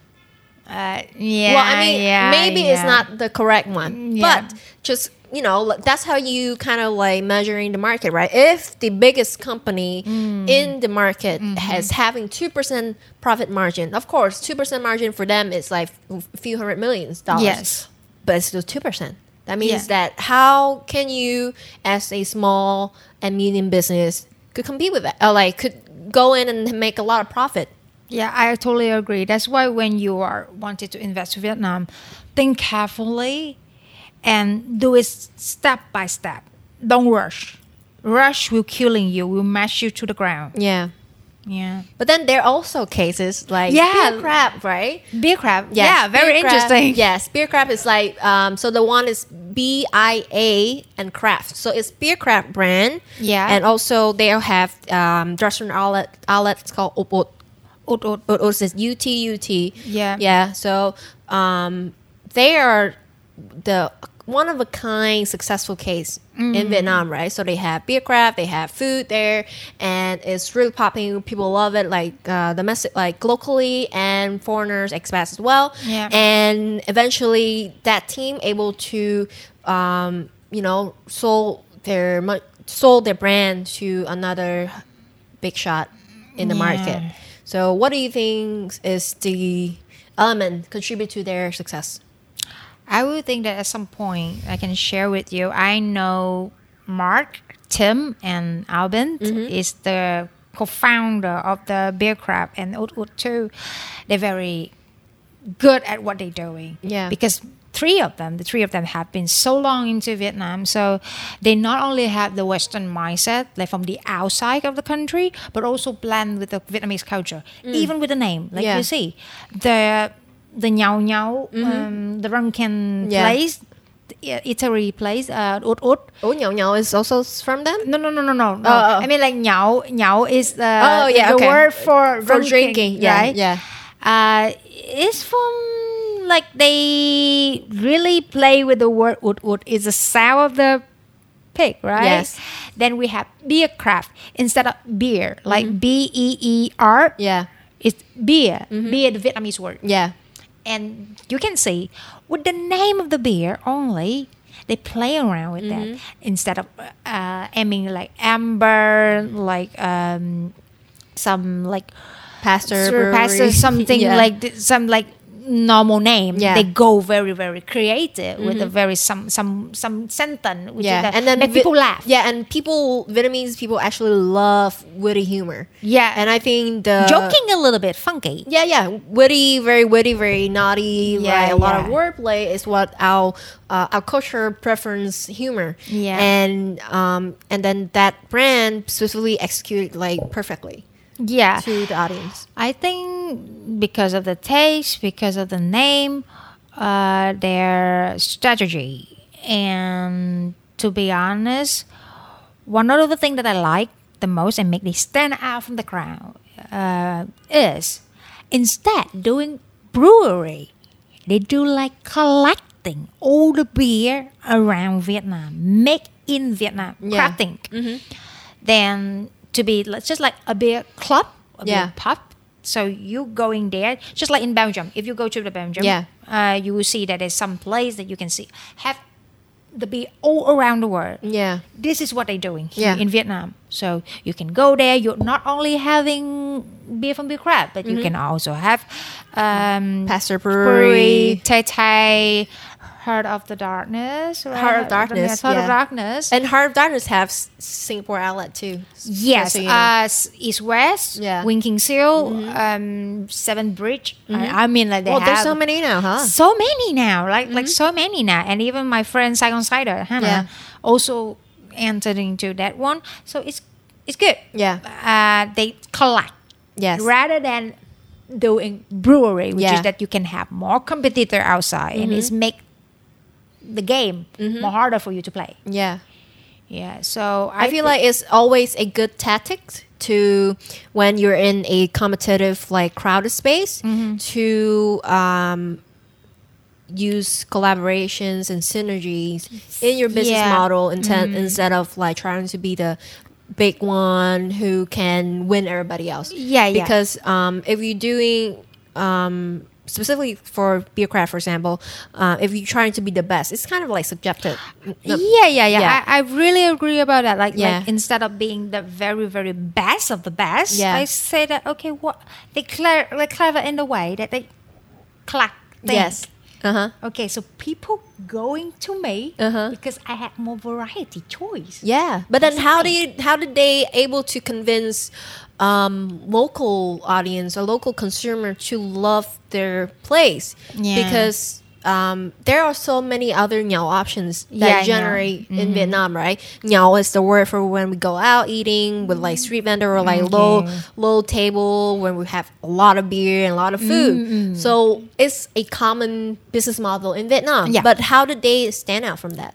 Uh, yeah. well, I mean, yeah, maybe it's not the correct one, Yeah. but just you know, that's how you kind of like measuring the market, right? If the biggest company Mm. in the market Mm-hmm. has having two percent profit margin, of course, two percent margin for them is like a few hundred millions dollars. Yes. but it's still two percent. That means Yeah. that how can you, as a small and medium business, could compete with that? Or like could go in and make a lot of profit? Yeah, I totally agree. That's why when you are wanted to invest in Vietnam, think carefully and do it step by step. Don't rush. Rush will killing you, will mash you to the ground. Yeah. Yeah. But then there are also cases like Yeah. BiaCraft, right? BiaCraft. Yes, yeah, very crab- interesting. (laughs) Yes, BiaCraft is like um, so the one is B I A and craft. So it's BiaCraft brand. Yeah. and also they have um, restaurant outlet outlet. It's called Ut Ut. Ut is U T U T. Yeah. yeah. So um, they are the one of a kind successful case Mm. in Vietnam, right? So they have BiaCraft, they have food there, and it's really popping. People love it, like uh, domestic, like locally and foreigners, expats as well. Yeah. And eventually, that team able to, um, you know, sold their sold their brand to another big shot in the Yeah. market. So, what do you think is the element contribute to their success? I would think that at some point I can share with you. I know Mark, Tim, and Albin Mm-hmm. is the co-founder of the BiaCraft and Ut too. They're very good at what they're doing. Yeah. Because three of them, the three of them have been so long into Vietnam, so they not only have the Western mindset, like from the outside of the country, but also blend with the Vietnamese culture, even with the name. Like Mm. Yeah. you see, the the Nhau Nhau, um, the Mm-hmm. Yeah. place, the eatery place, uh, Ut Ut. Oh, Nhau Nhau is also from them? No, no, no, no, no. no. Oh, oh. I mean, like Nhau, Nhau is the, Oh, yeah, the okay. word for, For drinking, yeah, right? yeah. Uh, it's from like they really play with the word ut ut. It's the sound of the pig, right? Yes. Then we have BiaCraft instead of beer, like B E E R. Mm-hmm. Yeah, It's beer, beer, the Vietnamese word. yeah, And you can see with the name of the beer only, they play around with Mm-hmm. that instead of uh, aiming like amber, like um, some like Pasteur, Pasteur something (laughs) Yeah. like some like normal name. Yeah. Mm-hmm. They go very very creative with a very some some some sentence which yeah, and then make Vi- people laugh. Yeah, and people Vietnamese people actually love witty humor. Yeah. and I think the Joking a little bit funky. Yeah, yeah, witty, very witty, very naughty. Yeah, right? a lot of wordplay is what our uh, our culture preference humor. Yeah. and um and then that brand specifically executed like perfectly Yeah. to the audience. I think because of the taste, because of the name, uh, their strategy, and to be honest, one of the things that I like the most and make they stand out from the crowd uh, is instead doing brewery. They do like collecting all the beer around Vietnam, make in Vietnam, Yeah. crafting. Then to be just like a beer club, a Yeah. beer pub. So you going there, just like in Belgium. If you go to the Belgium, Yeah. uh, you will see that there's some place that you can see have the beer all around the world Yeah. this is what they're doing here Yeah. in Vietnam. So you can go there. You're not only having beer from BiaCraft, but you can also have um, Pasteur Brewery, Brewery. Tay Tay, Heart of the Darkness, right? Heart of Darkness, Yes, Heart of. Darkness. And Heart of Darkness have Singapore outlet too. yes, so you know. uh, East West, Yeah. Mm-hmm. Winking Seal, um, Seven Bridge. I, I mean, like they well, have there's so many now, huh? so many now, like like so many now, and even my friend Saigon Cider, Hannah, Yeah. also entered into that one. So it's it's good. Yeah. uh, they collect Yes. rather than doing brewery, which Yeah. Mm-hmm. is that you can have more competitor outside and it's make the game more harder for you to play. Yeah. Yeah, so I, feel thi- like it's always a good tactic to when you're in a competitive like crowded space Mm-hmm. to um, use collaborations and synergies in your business Yeah. Mm-hmm. model intent instead of like trying to be the big one who can win everybody else. Yeah, yeah. Because um, if you're doing um, specifically for BiaCraft, for example, uh, if you're trying to be the best, it's kind of like subjective. yeah, yeah, yeah. Yeah. I, I really agree about that. Like, Yeah. like instead of being the very, very best of the best, Yeah. I say that okay, what they clever, like clever in the way that they collect things. Yes. Uh huh. Okay, so people going to me Uh-huh. because I had more variety choice. Yeah, but then how do you how did they able to convince um, local audience or local consumer to love their place? Yeah. Because um, there are so many other nhau options that Yeah, Mm-hmm. Generate in Vietnam, right? Nhau is the word for when we go out eating with like street vendor or like low Okay. low table when we have a lot of beer and a lot of food. Mm-hmm. So it's a common business model in Vietnam. Yeah. But how did they stand out from that?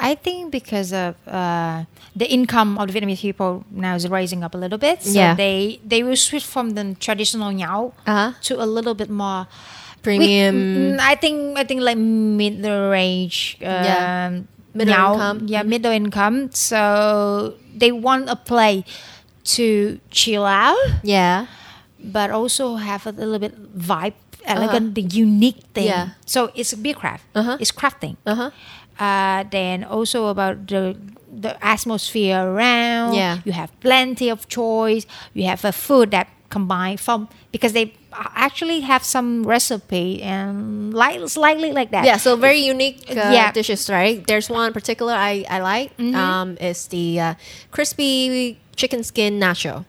I think because of uh, the income of the Vietnamese people now is rising up a little bit, so Yeah. they they will switch from the traditional nhau Uh-huh. to a little bit more Premium. We- I think I think like mid range. Um, Yeah. Middle nhau- income. Yeah, middle income. So they want a play to chill out, Yeah. but also have a little bit vibe, elegant, the unique thing. Uh-huh. Yeah. So it's BiaCraft. Uh-huh. It's crafting. Uh-huh. Uh, then also about the the atmosphere around. Yeah. You have plenty of choice. You have a food that combine from because they actually have some recipe and like slightly like that. Yeah, so very unique uh, Yeah. Mm-hmm. dishes, right? There's one particular I, I like. Um, it's the uh, crispy chicken skin nacho.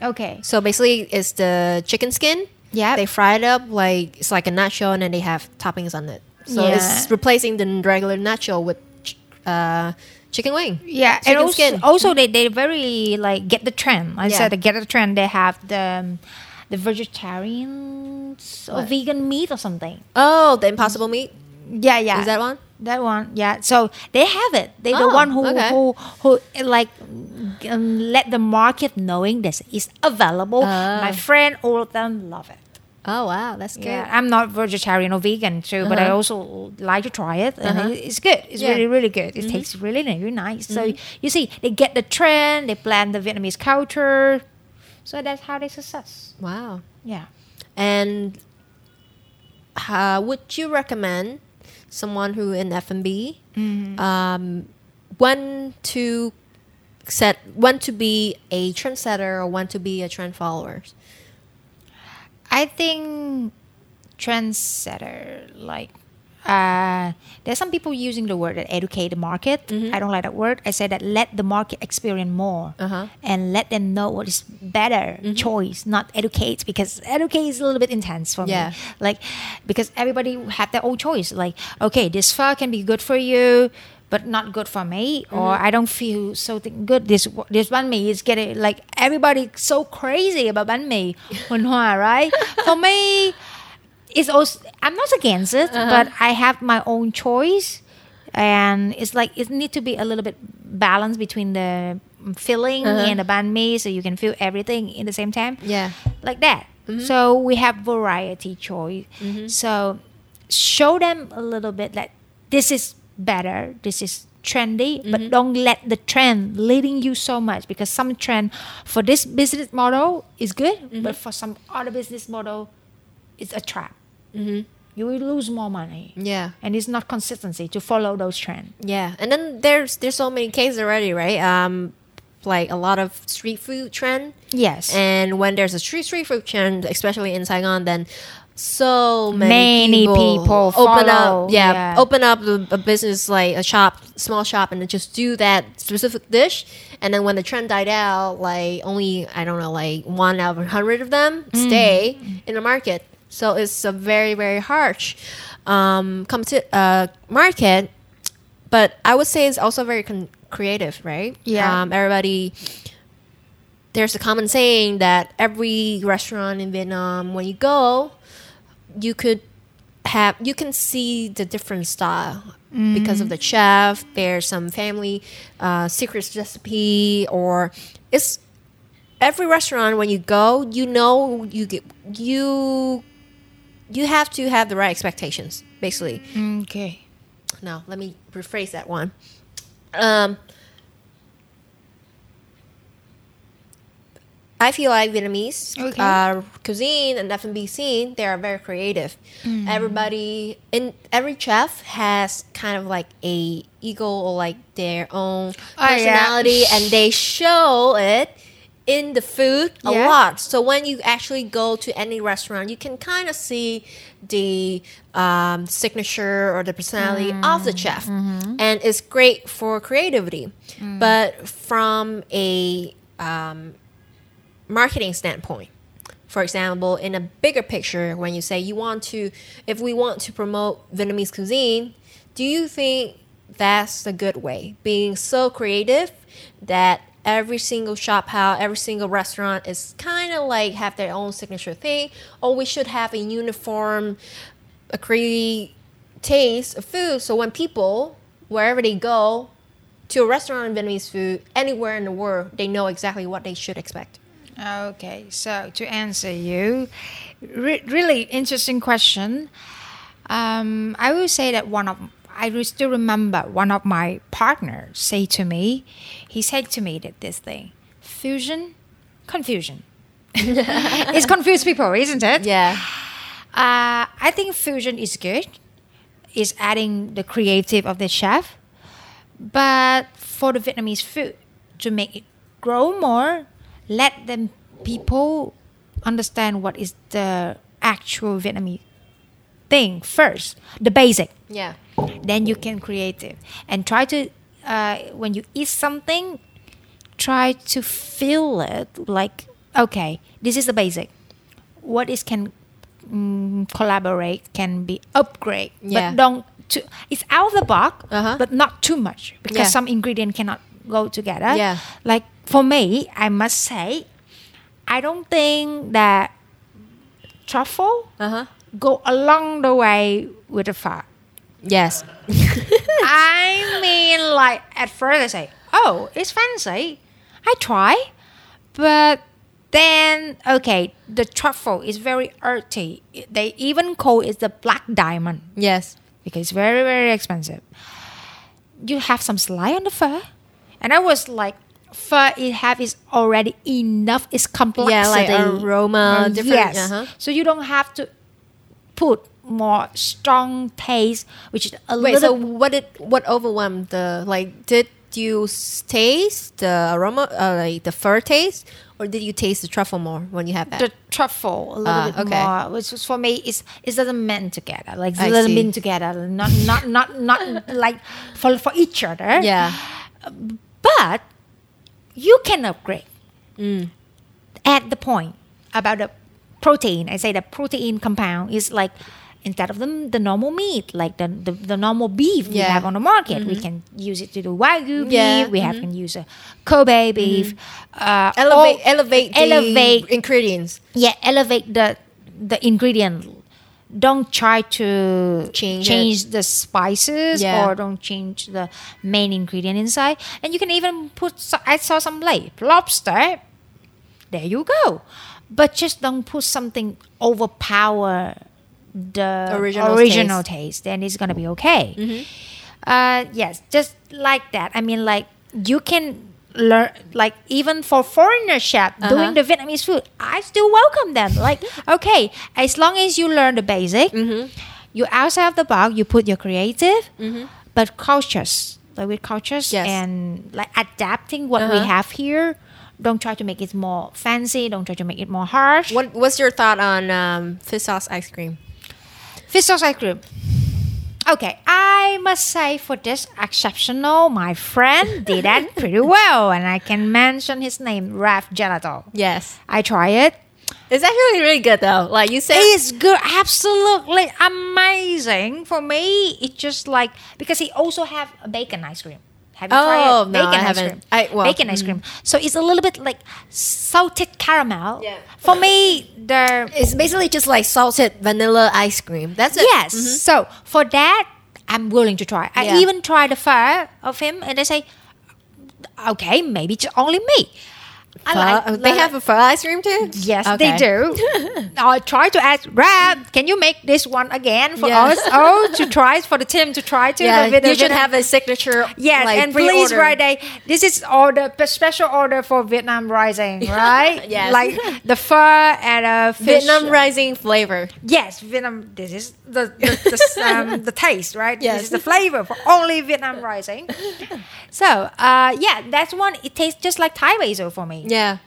Okay. So basically, it's the chicken skin. Yeah. They fry it up like it's like a nacho, and then they have toppings on it. So it's replacing the regular nacho with uh, chicken wing. Yeah, Chicken and also, skin. also they, they very like get the trend. I Yeah. said they get the trend. They have the um, the vegetarians or vegan meat or something. Oh, the impossible meat. Yeah, yeah. Is that one? That one, yeah. So they have it. They the one who okay. who who like um, let the market knowing this is available. Ah. My friend, all of them love it. Oh wow, that's good. Yeah, I'm not vegetarian or vegan too, but I Uh-huh. also like to try it, and Uh-huh. it's good. It's Yeah. Mm-hmm. really really good. It tastes really really nice. So you see, they get the trend. They blend the Vietnamese culture. So that's how they success. Wow. Yeah. And uh, would you recommend someone who in F and B um, when to set when to be a trendsetter or when to be a trend follower? I think trendsetter, like, uh, there's some people using the word that educate the market. I don't like that word. I say that let the market experience more Uh-huh. and let them know what is better choice, not educate because educate is a little bit intense for Yeah. me. Like, because everybody have their own choice. Like, okay, this pho can be good for you. But not good for me, or mm-hmm. I don't feel so th- good. This this banh mi is getting like everybody so crazy about banh mi, Huỳnh Hoa, right? For me, it's also I'm not against it, uh-huh. but I have my own choice, and it's like it need to be a little bit balanced between the mm, filling Uh-huh. in the banh mi, so you can feel everything in the same time. Yeah. like that. Mm-hmm. So we have variety choice. Mm-hmm. So show them a little bit that this is better, this is trendy, but mm-hmm. don't let the trend leading you so much because some trend for this business model is good, mm-hmm. but for some other business model, it's a trap. Mm-hmm. You will lose more money, Yeah. and it's not consistency to follow those trends. Yeah, and then there's there's so many cases already, right? Um, like a lot of street food trend, Yes, and when there's a street street food trend, especially in Saigon, then so many, Many people open follow, up, yeah, yeah. open up a, a business like a shop, small shop, and just do that specific dish. And then when the trend died out, like only I don't know, like one out of a hundred of them Mm. stay in the market. So it's a very very harsh um, competi- uh, market but I would say it's also very con- creative, right? Yeah. Um, everybody. There's a common saying that every restaurant in Vietnam, when you go, you could have you can see the different style because of the chef. There's some family uh, secret recipe, or it's every restaurant when you go, you know you get you you have to have the right expectations, basically. okay. No, let me rephrase that one. Um, I feel like Vietnamese Okay. uh, cuisine and F&B scene, they are very creative. Everybody in every chef has kind of like a ego or like their own Oh, yeah. personality, and they show it in the food a Yeah. lot. So when you actually go to any restaurant, you can kind of see the um, signature or the personality of the chef, and it's great for creativity. But from a um, marketing standpoint, for example, in a bigger picture, when you say you want to, if we want to promote Vietnamese cuisine, do you think that's a good way? Being so creative that every single shop house, every single restaurant is kind of like have their own signature thing, or we should have a uniform, a creative taste of food. So when people, wherever they go, to a restaurant in Vietnamese food, anywhere in the world, they know exactly what they should expect. Okay, so to answer you, re- really interesting question. Um, I will say that one of I still remember one of my partners say to me, he said to me that this thing, fusion, confusion. (laughs) it's confused people, isn't it? Yeah. Uh, I think fusion is good. It's adding the creative of the chef. But for the Vietnamese food, to make it grow more, let them people understand what is the actual Vietnamese thing first, the basic. Yeah. Then you can create it and try to uh, when you eat something, try to feel it like okay, this is the basic. What is can mm, collaborate can be upgrade, Yeah. but don't. Too, it's out of the box, Uh-huh. but not too much because Yeah. some ingredient cannot go together. Yeah. Like for me, I must say, I don't think that truffle Uh huh. go along the way with the pho. Yes. (laughs) I mean, like at first I say, "Oh, it's fancy." I try, but then okay, the truffle is very earthy. They even call it the black diamond Yes. because it's very very expensive. You have some slice on the pho, and I was like, pho it have is already enough. It's complexity. Yeah, like aroma, Uh, different. Yes, Uh-huh. so you don't have to put more strong taste, which is a little. Wait. So what did what overwhelmed the like? Did you taste the aroma, uh, like the pho taste, or did you taste the truffle more when you have that? the truffle a little Ah, bit okay. more, which was for me is it doesn't mend together, like I it doesn't mend together, not not not not like for for each other. yeah. But you can upgrade. Mm. At the point about the protein, I say the protein compound is like instead of the, the normal meat, like the, the, the normal beef we Yeah. Mm-hmm. have on the market, we can use it to do wagyu beef. Yeah, Mm-hmm. We have can use a Kobe beef. Uh, Elevate, all- elevate ingredients. yeah elevate the the ingredient don't try to Change it. the spices Yeah. or don't change the main ingredient inside. And you can even put. so- I saw some like lobster. There you go. But just don't put something overpower the Original original, taste. Mm-hmm. taste. Then it's gonna be okay. Uh, yes, just like that. I mean, like you can learn, like even for foreigner chef Uh-huh. doing the Vietnamese food, I still welcome them. Like, (laughs) okay, as long as you learn the basic, Mm-hmm. you outside of the box, you put your creative, but cautious, like with cultures Yes. and like adapting what we Uh-huh. have here. Don't try to make it more fancy. Don't try to make it more harsh. What What's your thought on um, fish sauce ice cream? Fish sauce ice cream. Okay, I must say for this exceptional, my friend did that pretty well, and I can mention his name, Raf Gelato. Yes, I try it. it's actually really good though. Like you said, It's good, absolutely amazing. For me, it's just like because he also have a bacon ice cream. Have you Oh, tried it? no, Bacon ice haven't. cream. I- well, bacon ice mm. cream. So it's a little bit like salted caramel. Yeah. For me, the it's basically just like salted vanilla ice cream. That's it. Yes. Mm-hmm. So for that, I'm willing to try. I Yeah. even tried the pho of him, and they say, okay, maybe it's only me. I like- they have a pho ice cream too. Yes, Okay. they do. (laughs) I try to ask Rab, can you make this one again for Yeah. us? Oh, to try for the team to try to. Yeah, you should have a signature. Yes, like, and please pre-order. write a. This is order, the special order for Vietnam Rising, (laughs) right? Yes. like the pho and a (laughs) fish. Vietnam rising flavor. Yes, Vietnam. This is the the, the, um, the taste, right? Yes. This is the flavor for only Vietnam rising. So, uh, yeah, that's one. It tastes just like Thai basil for me. Yeah,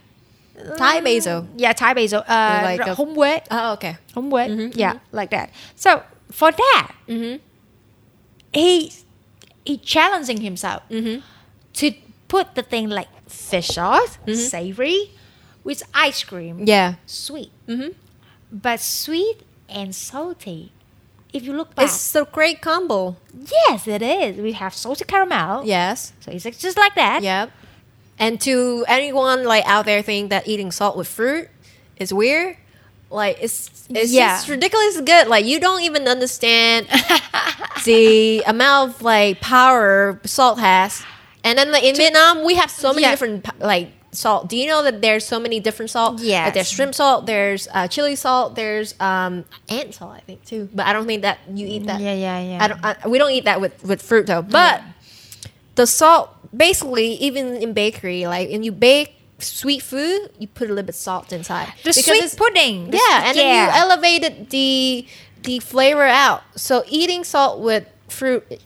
Thai basil. Mm, yeah, Thai basil. Uh, like a- húng quế. Oh, okay. Húng quế. Mm-hmm, mm-hmm. Yeah, like that. So for that, mm-hmm. he he challenging himself to put the thing like fish sauce, savory, with ice cream, Yeah, sweet, Mhm. but sweet and salty. If you look back, it's a great combo. yes, it is. We have salty caramel. Yes. So it's just like that. Yep. And to anyone like out there think that eating salt with fruit is weird, like it's it's Yeah. just ridiculously good. Like you don't even understand (laughs) the amount of like power salt has. And then like in Vietnam, we have so many Yeah. different like salt. Do you know that there's so many different salt? Yeah. Like, there's shrimp salt. There's uh, chili salt. There's um, ant salt, I think too. But I don't think that you eat that. Yeah, yeah, yeah. I don't. I, we don't eat that with with fruit though. But the salt, basically, even in bakery, like when you bake sweet food, you put a little bit salt inside. The Because sweet pudding. Yeah, and then you elevated the the flavor out. So eating salt with fruit it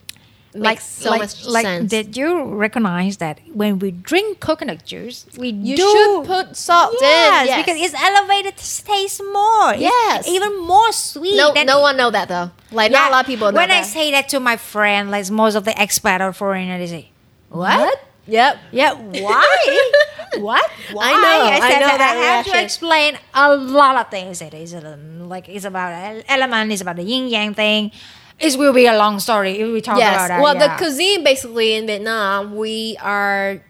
makes so like, much like sense. did you recognize that when we drink coconut juice we you do should put salt yes, in. Yes, because it's elevated taste more It's Yes. even more sweet no, than- no one know that though. Like not a lot of people know when that. I say that to my friend like most of the expat or foreigner they say what, Yep. yeah why (laughs) what why know, I said know that, that I have to explain a lot of things it is um, like it's about element it's about the yin yang thing it will be a long story if we talk yes. about that well, yeah. the cuisine basically in Vietnam, we are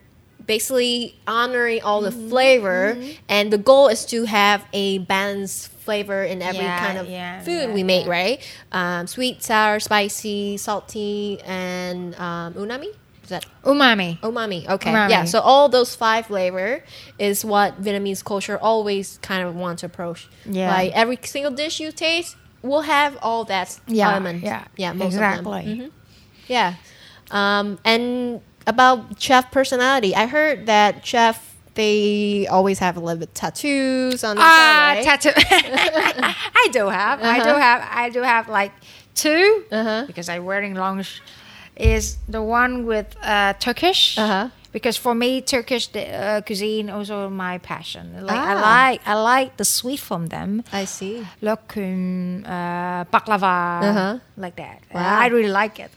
basically honoring all the Mm-hmm. flavor, and the goal is to have a balanced flavor in every Yeah, kind of yeah, food we make, right? Um, sweet, sour, spicy, salty, and um, unami. Is that umami umami? Okay, Umami. yeah. So all those five flavor is what Vietnamese culture always kind of wants to approach. Yeah. like every single dish you taste will have all that Yeah, element. yeah, yeah, most exactly. Of them. Mhm. Yeah. Um, and about chef personality, I heard that chef they always have a little bit tattoos on their Ah, right? tattoo. (laughs) (laughs) I do have. I do Uh-huh. have. I do have like two Uh-huh. because I'm wearing long. sh- Is the one with uh, Turkish? Uh-huh. Because for me, Turkish uh, cuisine also my passion. Like I Ah. like I like the sweet from them. I see. Lokum, uh, baklava, Uh-huh. like that. Uh, Wow. I really like it.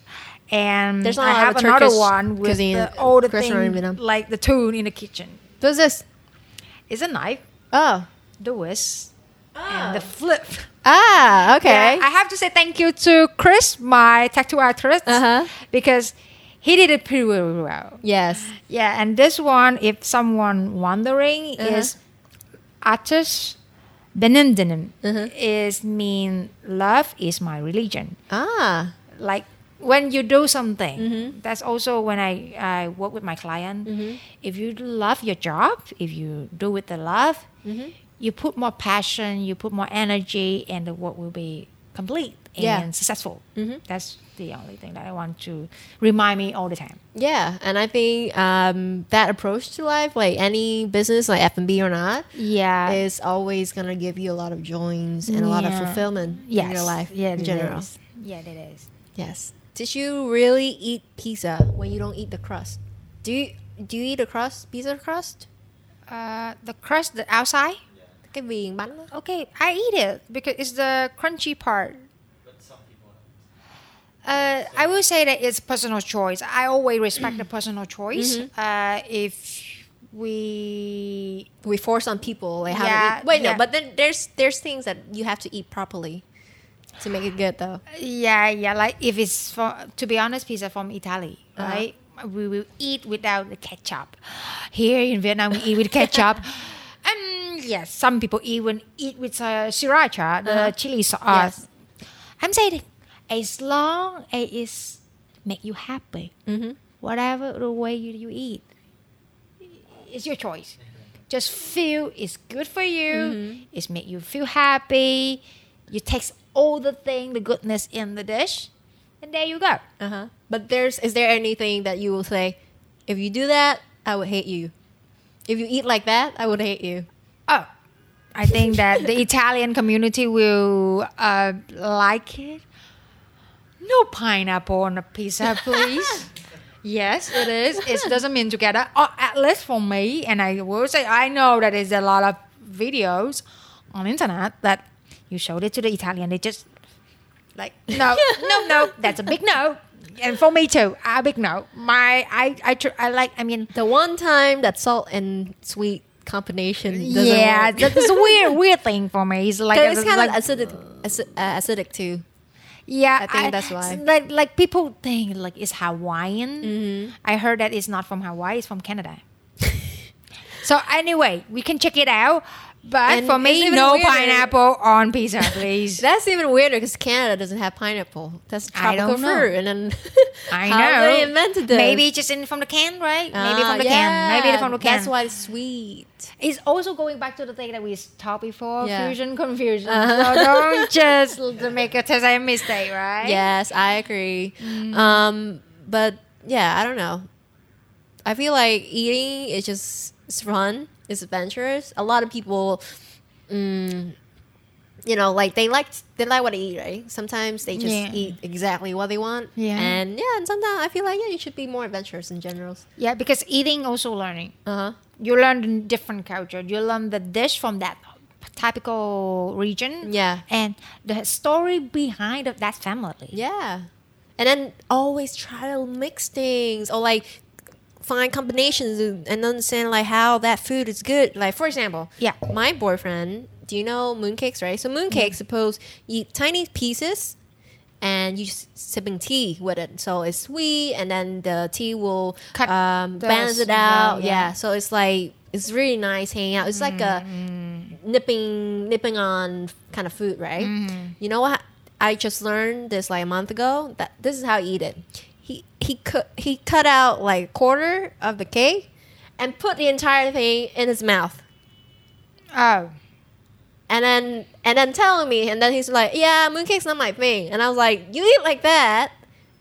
And There's I have another Turkish one with cuisine the older thing, like the tune in the kitchen. What's this? It's a knife, Oh. the whisk, and the flip. Ah, okay. Yeah, I have to say thank you to Chris, my tattoo artist, Uh-huh. because he did it pretty well. yes. Yeah, and this one, if someone wondering, Uh-huh. is artist Benendenim Uh-huh. is mean love is my religion. Ah. Like when you do something, Mm-hmm. that's also when I, I work with my client. Mm-hmm. If you love your job, if you do with the love, Mm-hmm. You put more passion, you put more energy, and the work will be complete and Yeah. successful. Mhm. That's the only thing that I want to remind me all the time. Yeah, and I think um, that approach to life, like any business, like F and B or not, Yeah. is always gonna give you a lot of joys and a lot of Yeah. fulfillment yes. in your life Yeah, in general. is. Yeah, it is. Yes. Did you really eat pizza when you don't eat the crust? Do you do you eat the crust, pizza crust? Uh, the crust, the outside. Cái viền bánh đó. Okay, I eat it because it's the crunchy part. Uh, I will say that it's personal choice. I always respect the personal choice. Uh, if we We force on people like how Yeah, to eat. Wait, yeah. no, but then there's there's things that you have to eat properly to make it good though. Yeah, yeah. Like if it's for to be honest, pizza from Italy, Uh-huh. right? We will eat without the ketchup. Here in Vietnam, we eat with ketchup. (laughs) Yes, some people even eat with uh, sriracha, the Uh-huh. chili sauce. Yes. I'm saying, as long as it's make you happy, Mm-hmm. whatever the way you, you eat, it's your choice. Just feel it's good for you. Mm-hmm. It's make you feel happy. You taste all the thing, the goodness in the dish, and there you go. Uh huh. But there's is there anything that you will say, if you do that, I would hate you. If you eat like that, I would hate you. Oh, I think that the Italian community will uh, like it. No pineapple on a pizza, please. (laughs) yes, it is. It doesn't mean together. Or at least for me, and I will say I know that there's a lot of videos on internet that you showed it to the Italian. They just like no, no, no. (laughs) That's a big no. And for me too, a big no. My I I tr- I like. I mean, The one time that salt and sweet combination doesn't yeah, work. that's a weird weird thing for me. It's like it's kind like, of acidic, acid, uh, acidic too. Yeah, I think that's why. Like, like people think like it's Hawaiian. Mm-hmm. I heard that it's not from Hawaii; it's from Canada. (laughs) so anyway, we can check it out. But And for me, no weirder. pineapple on pizza, please. (laughs) That's even weirder because Canada doesn't have pineapple. That's tropical fruit, and then (laughs) I know. they invented this. Maybe just in from the can, right? Maybe Ah, from the can. Maybe from the can. That's why it's sweet. It's also going back to the thing that we talked before: Yeah. Uh-huh. fusion, confusion. So don't (laughs) just make a same mistake, right? Yes, I agree. Mm. Um, but yeah, I don't know. I feel like eating is just it's fun. It's adventurous. A lot of people, mm, you know, like they like they like what they eat, right? Sometimes they just Yeah. eat exactly what they want. Yeah. and yeah, and sometimes I feel like yeah, you should be more adventurous in general. Yeah, because eating also learning. Uh huh. you learn different culture you learn the dish from that typical region Yeah. and the story behind of that family Yeah. And then always try to mix things or like find combinations and and understand like how that food is good. Like for example, Yeah. my boyfriend, do you know mooncakes, right? So mooncakes suppose you eat tiny pieces and you sipping tea with it. So it's sweet and then the tea will Cut um, balance it out. yeah. Yeah. So it's like it's really nice hanging out. It's like a nipping nipping on kind of food, right? You know what? I just learned this like a month ago. That this is how I eat it. He he cut he cut out like a quarter of the cake and put the entire thing in his mouth. oh And then and then telling me, and then he's like, "Yeah, mooncake's not my thing." And I was like, "You eat like that?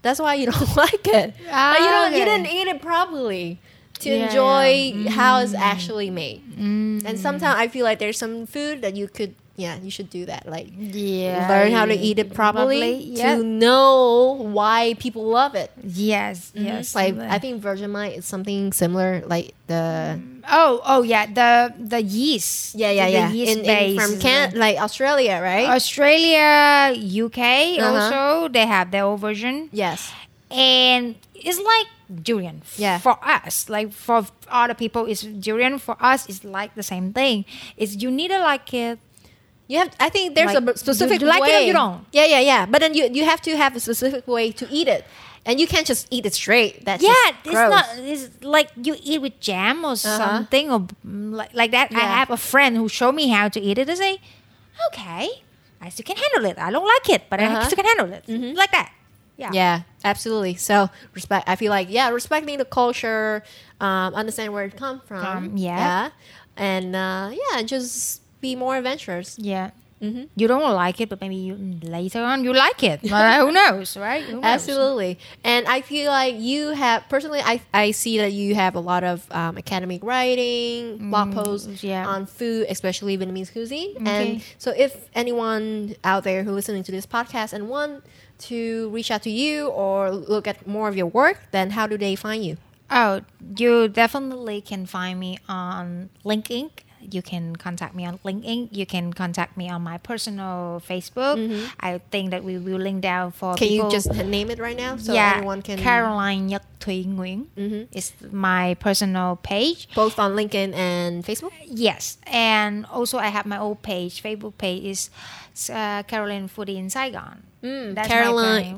That's why you don't (laughs) like it. Like, you don't. You didn't eat it properly to Yeah, enjoy yeah. how it's actually made. Mm. And sometimes I feel like there's some food that you could, yeah, you should do that. Like yeah learn how to eat it properly yeah. to know why people love it. yes yes Like I think Vegemite is something similar, like the oh oh yeah the the yeast yeah yeah the yeah yeast in, in from Can like Australia, right? australia uk Uh-huh. also they have their own version yes. and it's like durian Yeah. for us like for other people it's durian for us it's like the same thing it's you need to like it You have. I think there's Like, a specific you like it or you don't? Yeah, yeah, yeah. But then you you have to have a specific way to eat it, and you can't just eat it straight. That's yeah it's gross. not it's like you eat with jam or something or mm, like, like that i Uh-huh. Have a friend who showed me how to eat it i say okay, I still can handle it. I don't like it, but I Uh-huh. still can handle it. Like that. Yeah. Yeah, absolutely. So respect. I feel like yeah, respecting the culture, um, understand where it come from. Um, yeah. and uh, yeah, just be more adventurous. Yeah. hmm You don't like it, but maybe you, later on you like it. Uh, who knows, right? Who knows? Absolutely. And I feel like you have personally I, I see that you have a lot of um, academic writing, blog posts Mm, yeah. on food, especially Vietnamese cuisine. Okay. And so if anyone out there who listening to this podcast and want to reach out to you or look at more of your work, then how do they find you? Oh, you definitely can find me on LinkedIn. You can contact me on LinkedIn. You can contact me on my personal Facebook. I think that we will link down for Mm-hmm. Can people. you just name it right now so yeah, everyone can Caroline Nhật Thùy Nguyễn Mhm. is my personal page. both on LinkedIn and Facebook? Yes, and also I have my old page. Facebook page is uh, Caroline Foodie in Saigon. Mm, That's my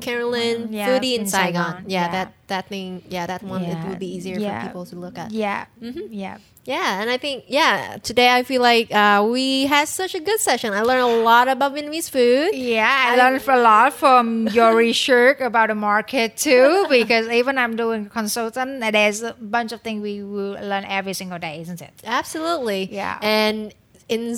Caroline, thing. Yeah, foodie in in Saigon. Saigon. Yeah, Yeah. that that thing. Yeah, that one. It would be easier yeah. for people to look at. Yeah, Mhm. yeah. Yeah, and I think yeah, today I feel like uh, we had such a good session. I learned a lot about Vietnamese food. Yeah, I learned a lot from (laughs) your research about the market too, because even I'm doing consultant, there's a bunch of things we will learn every single day, isn't it? Absolutely. Yeah. And in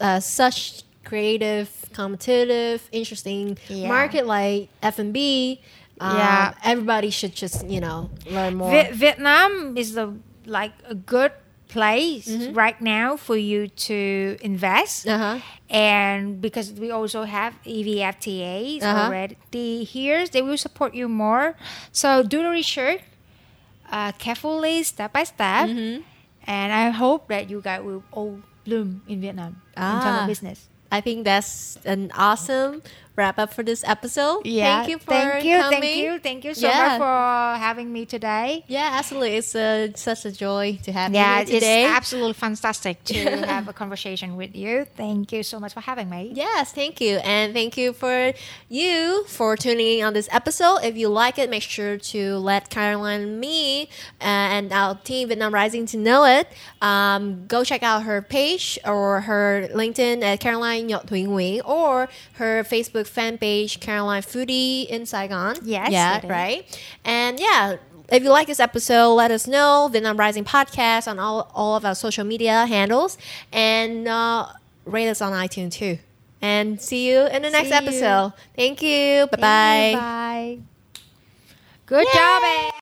uh, such creative, competitive, interesting Yeah. market like F and B, um, Yeah. everybody should just you know learn more. Vi- Vietnam is the like a good place Mm-hmm. right now for you to invest. uh huh. and because we also have EVFTAs Uh-huh. already here, they will support you more. So do the research uh, carefully, step by step, Mm-hmm. and I hope that you guys will all bloom in Vietnam in terms Ah. of business. I think that's an awesome wrap up for this episode. Yeah. thank you for thank you, coming. thank you, thank you so Yeah. much for having me today. Yeah, absolutely. It's uh, such a joy to have Yeah, you it's here today. absolutely fantastic to (laughs) have a conversation with you. Thank you so much for having me. Yes, thank you. And thank you for you for tuning in on this episode. If you like it, make sure to let Caroline me uh, and our team Vietnam Rising to know it. Um, go check out her page or her LinkedIn at Caroline Nhot Thuy Nguyen or her Facebook fan page Caroline Foodie in Saigon. Yes, Yeah, right. And yeah, if you like this episode, let us know. Vietnam Rising Podcast on all, all of our social media handles. And uh, rate us on iTunes too. And see you in the next See you. episode. Thank you. Bye Thank you, bye. Bye. Good Yay. job, eh?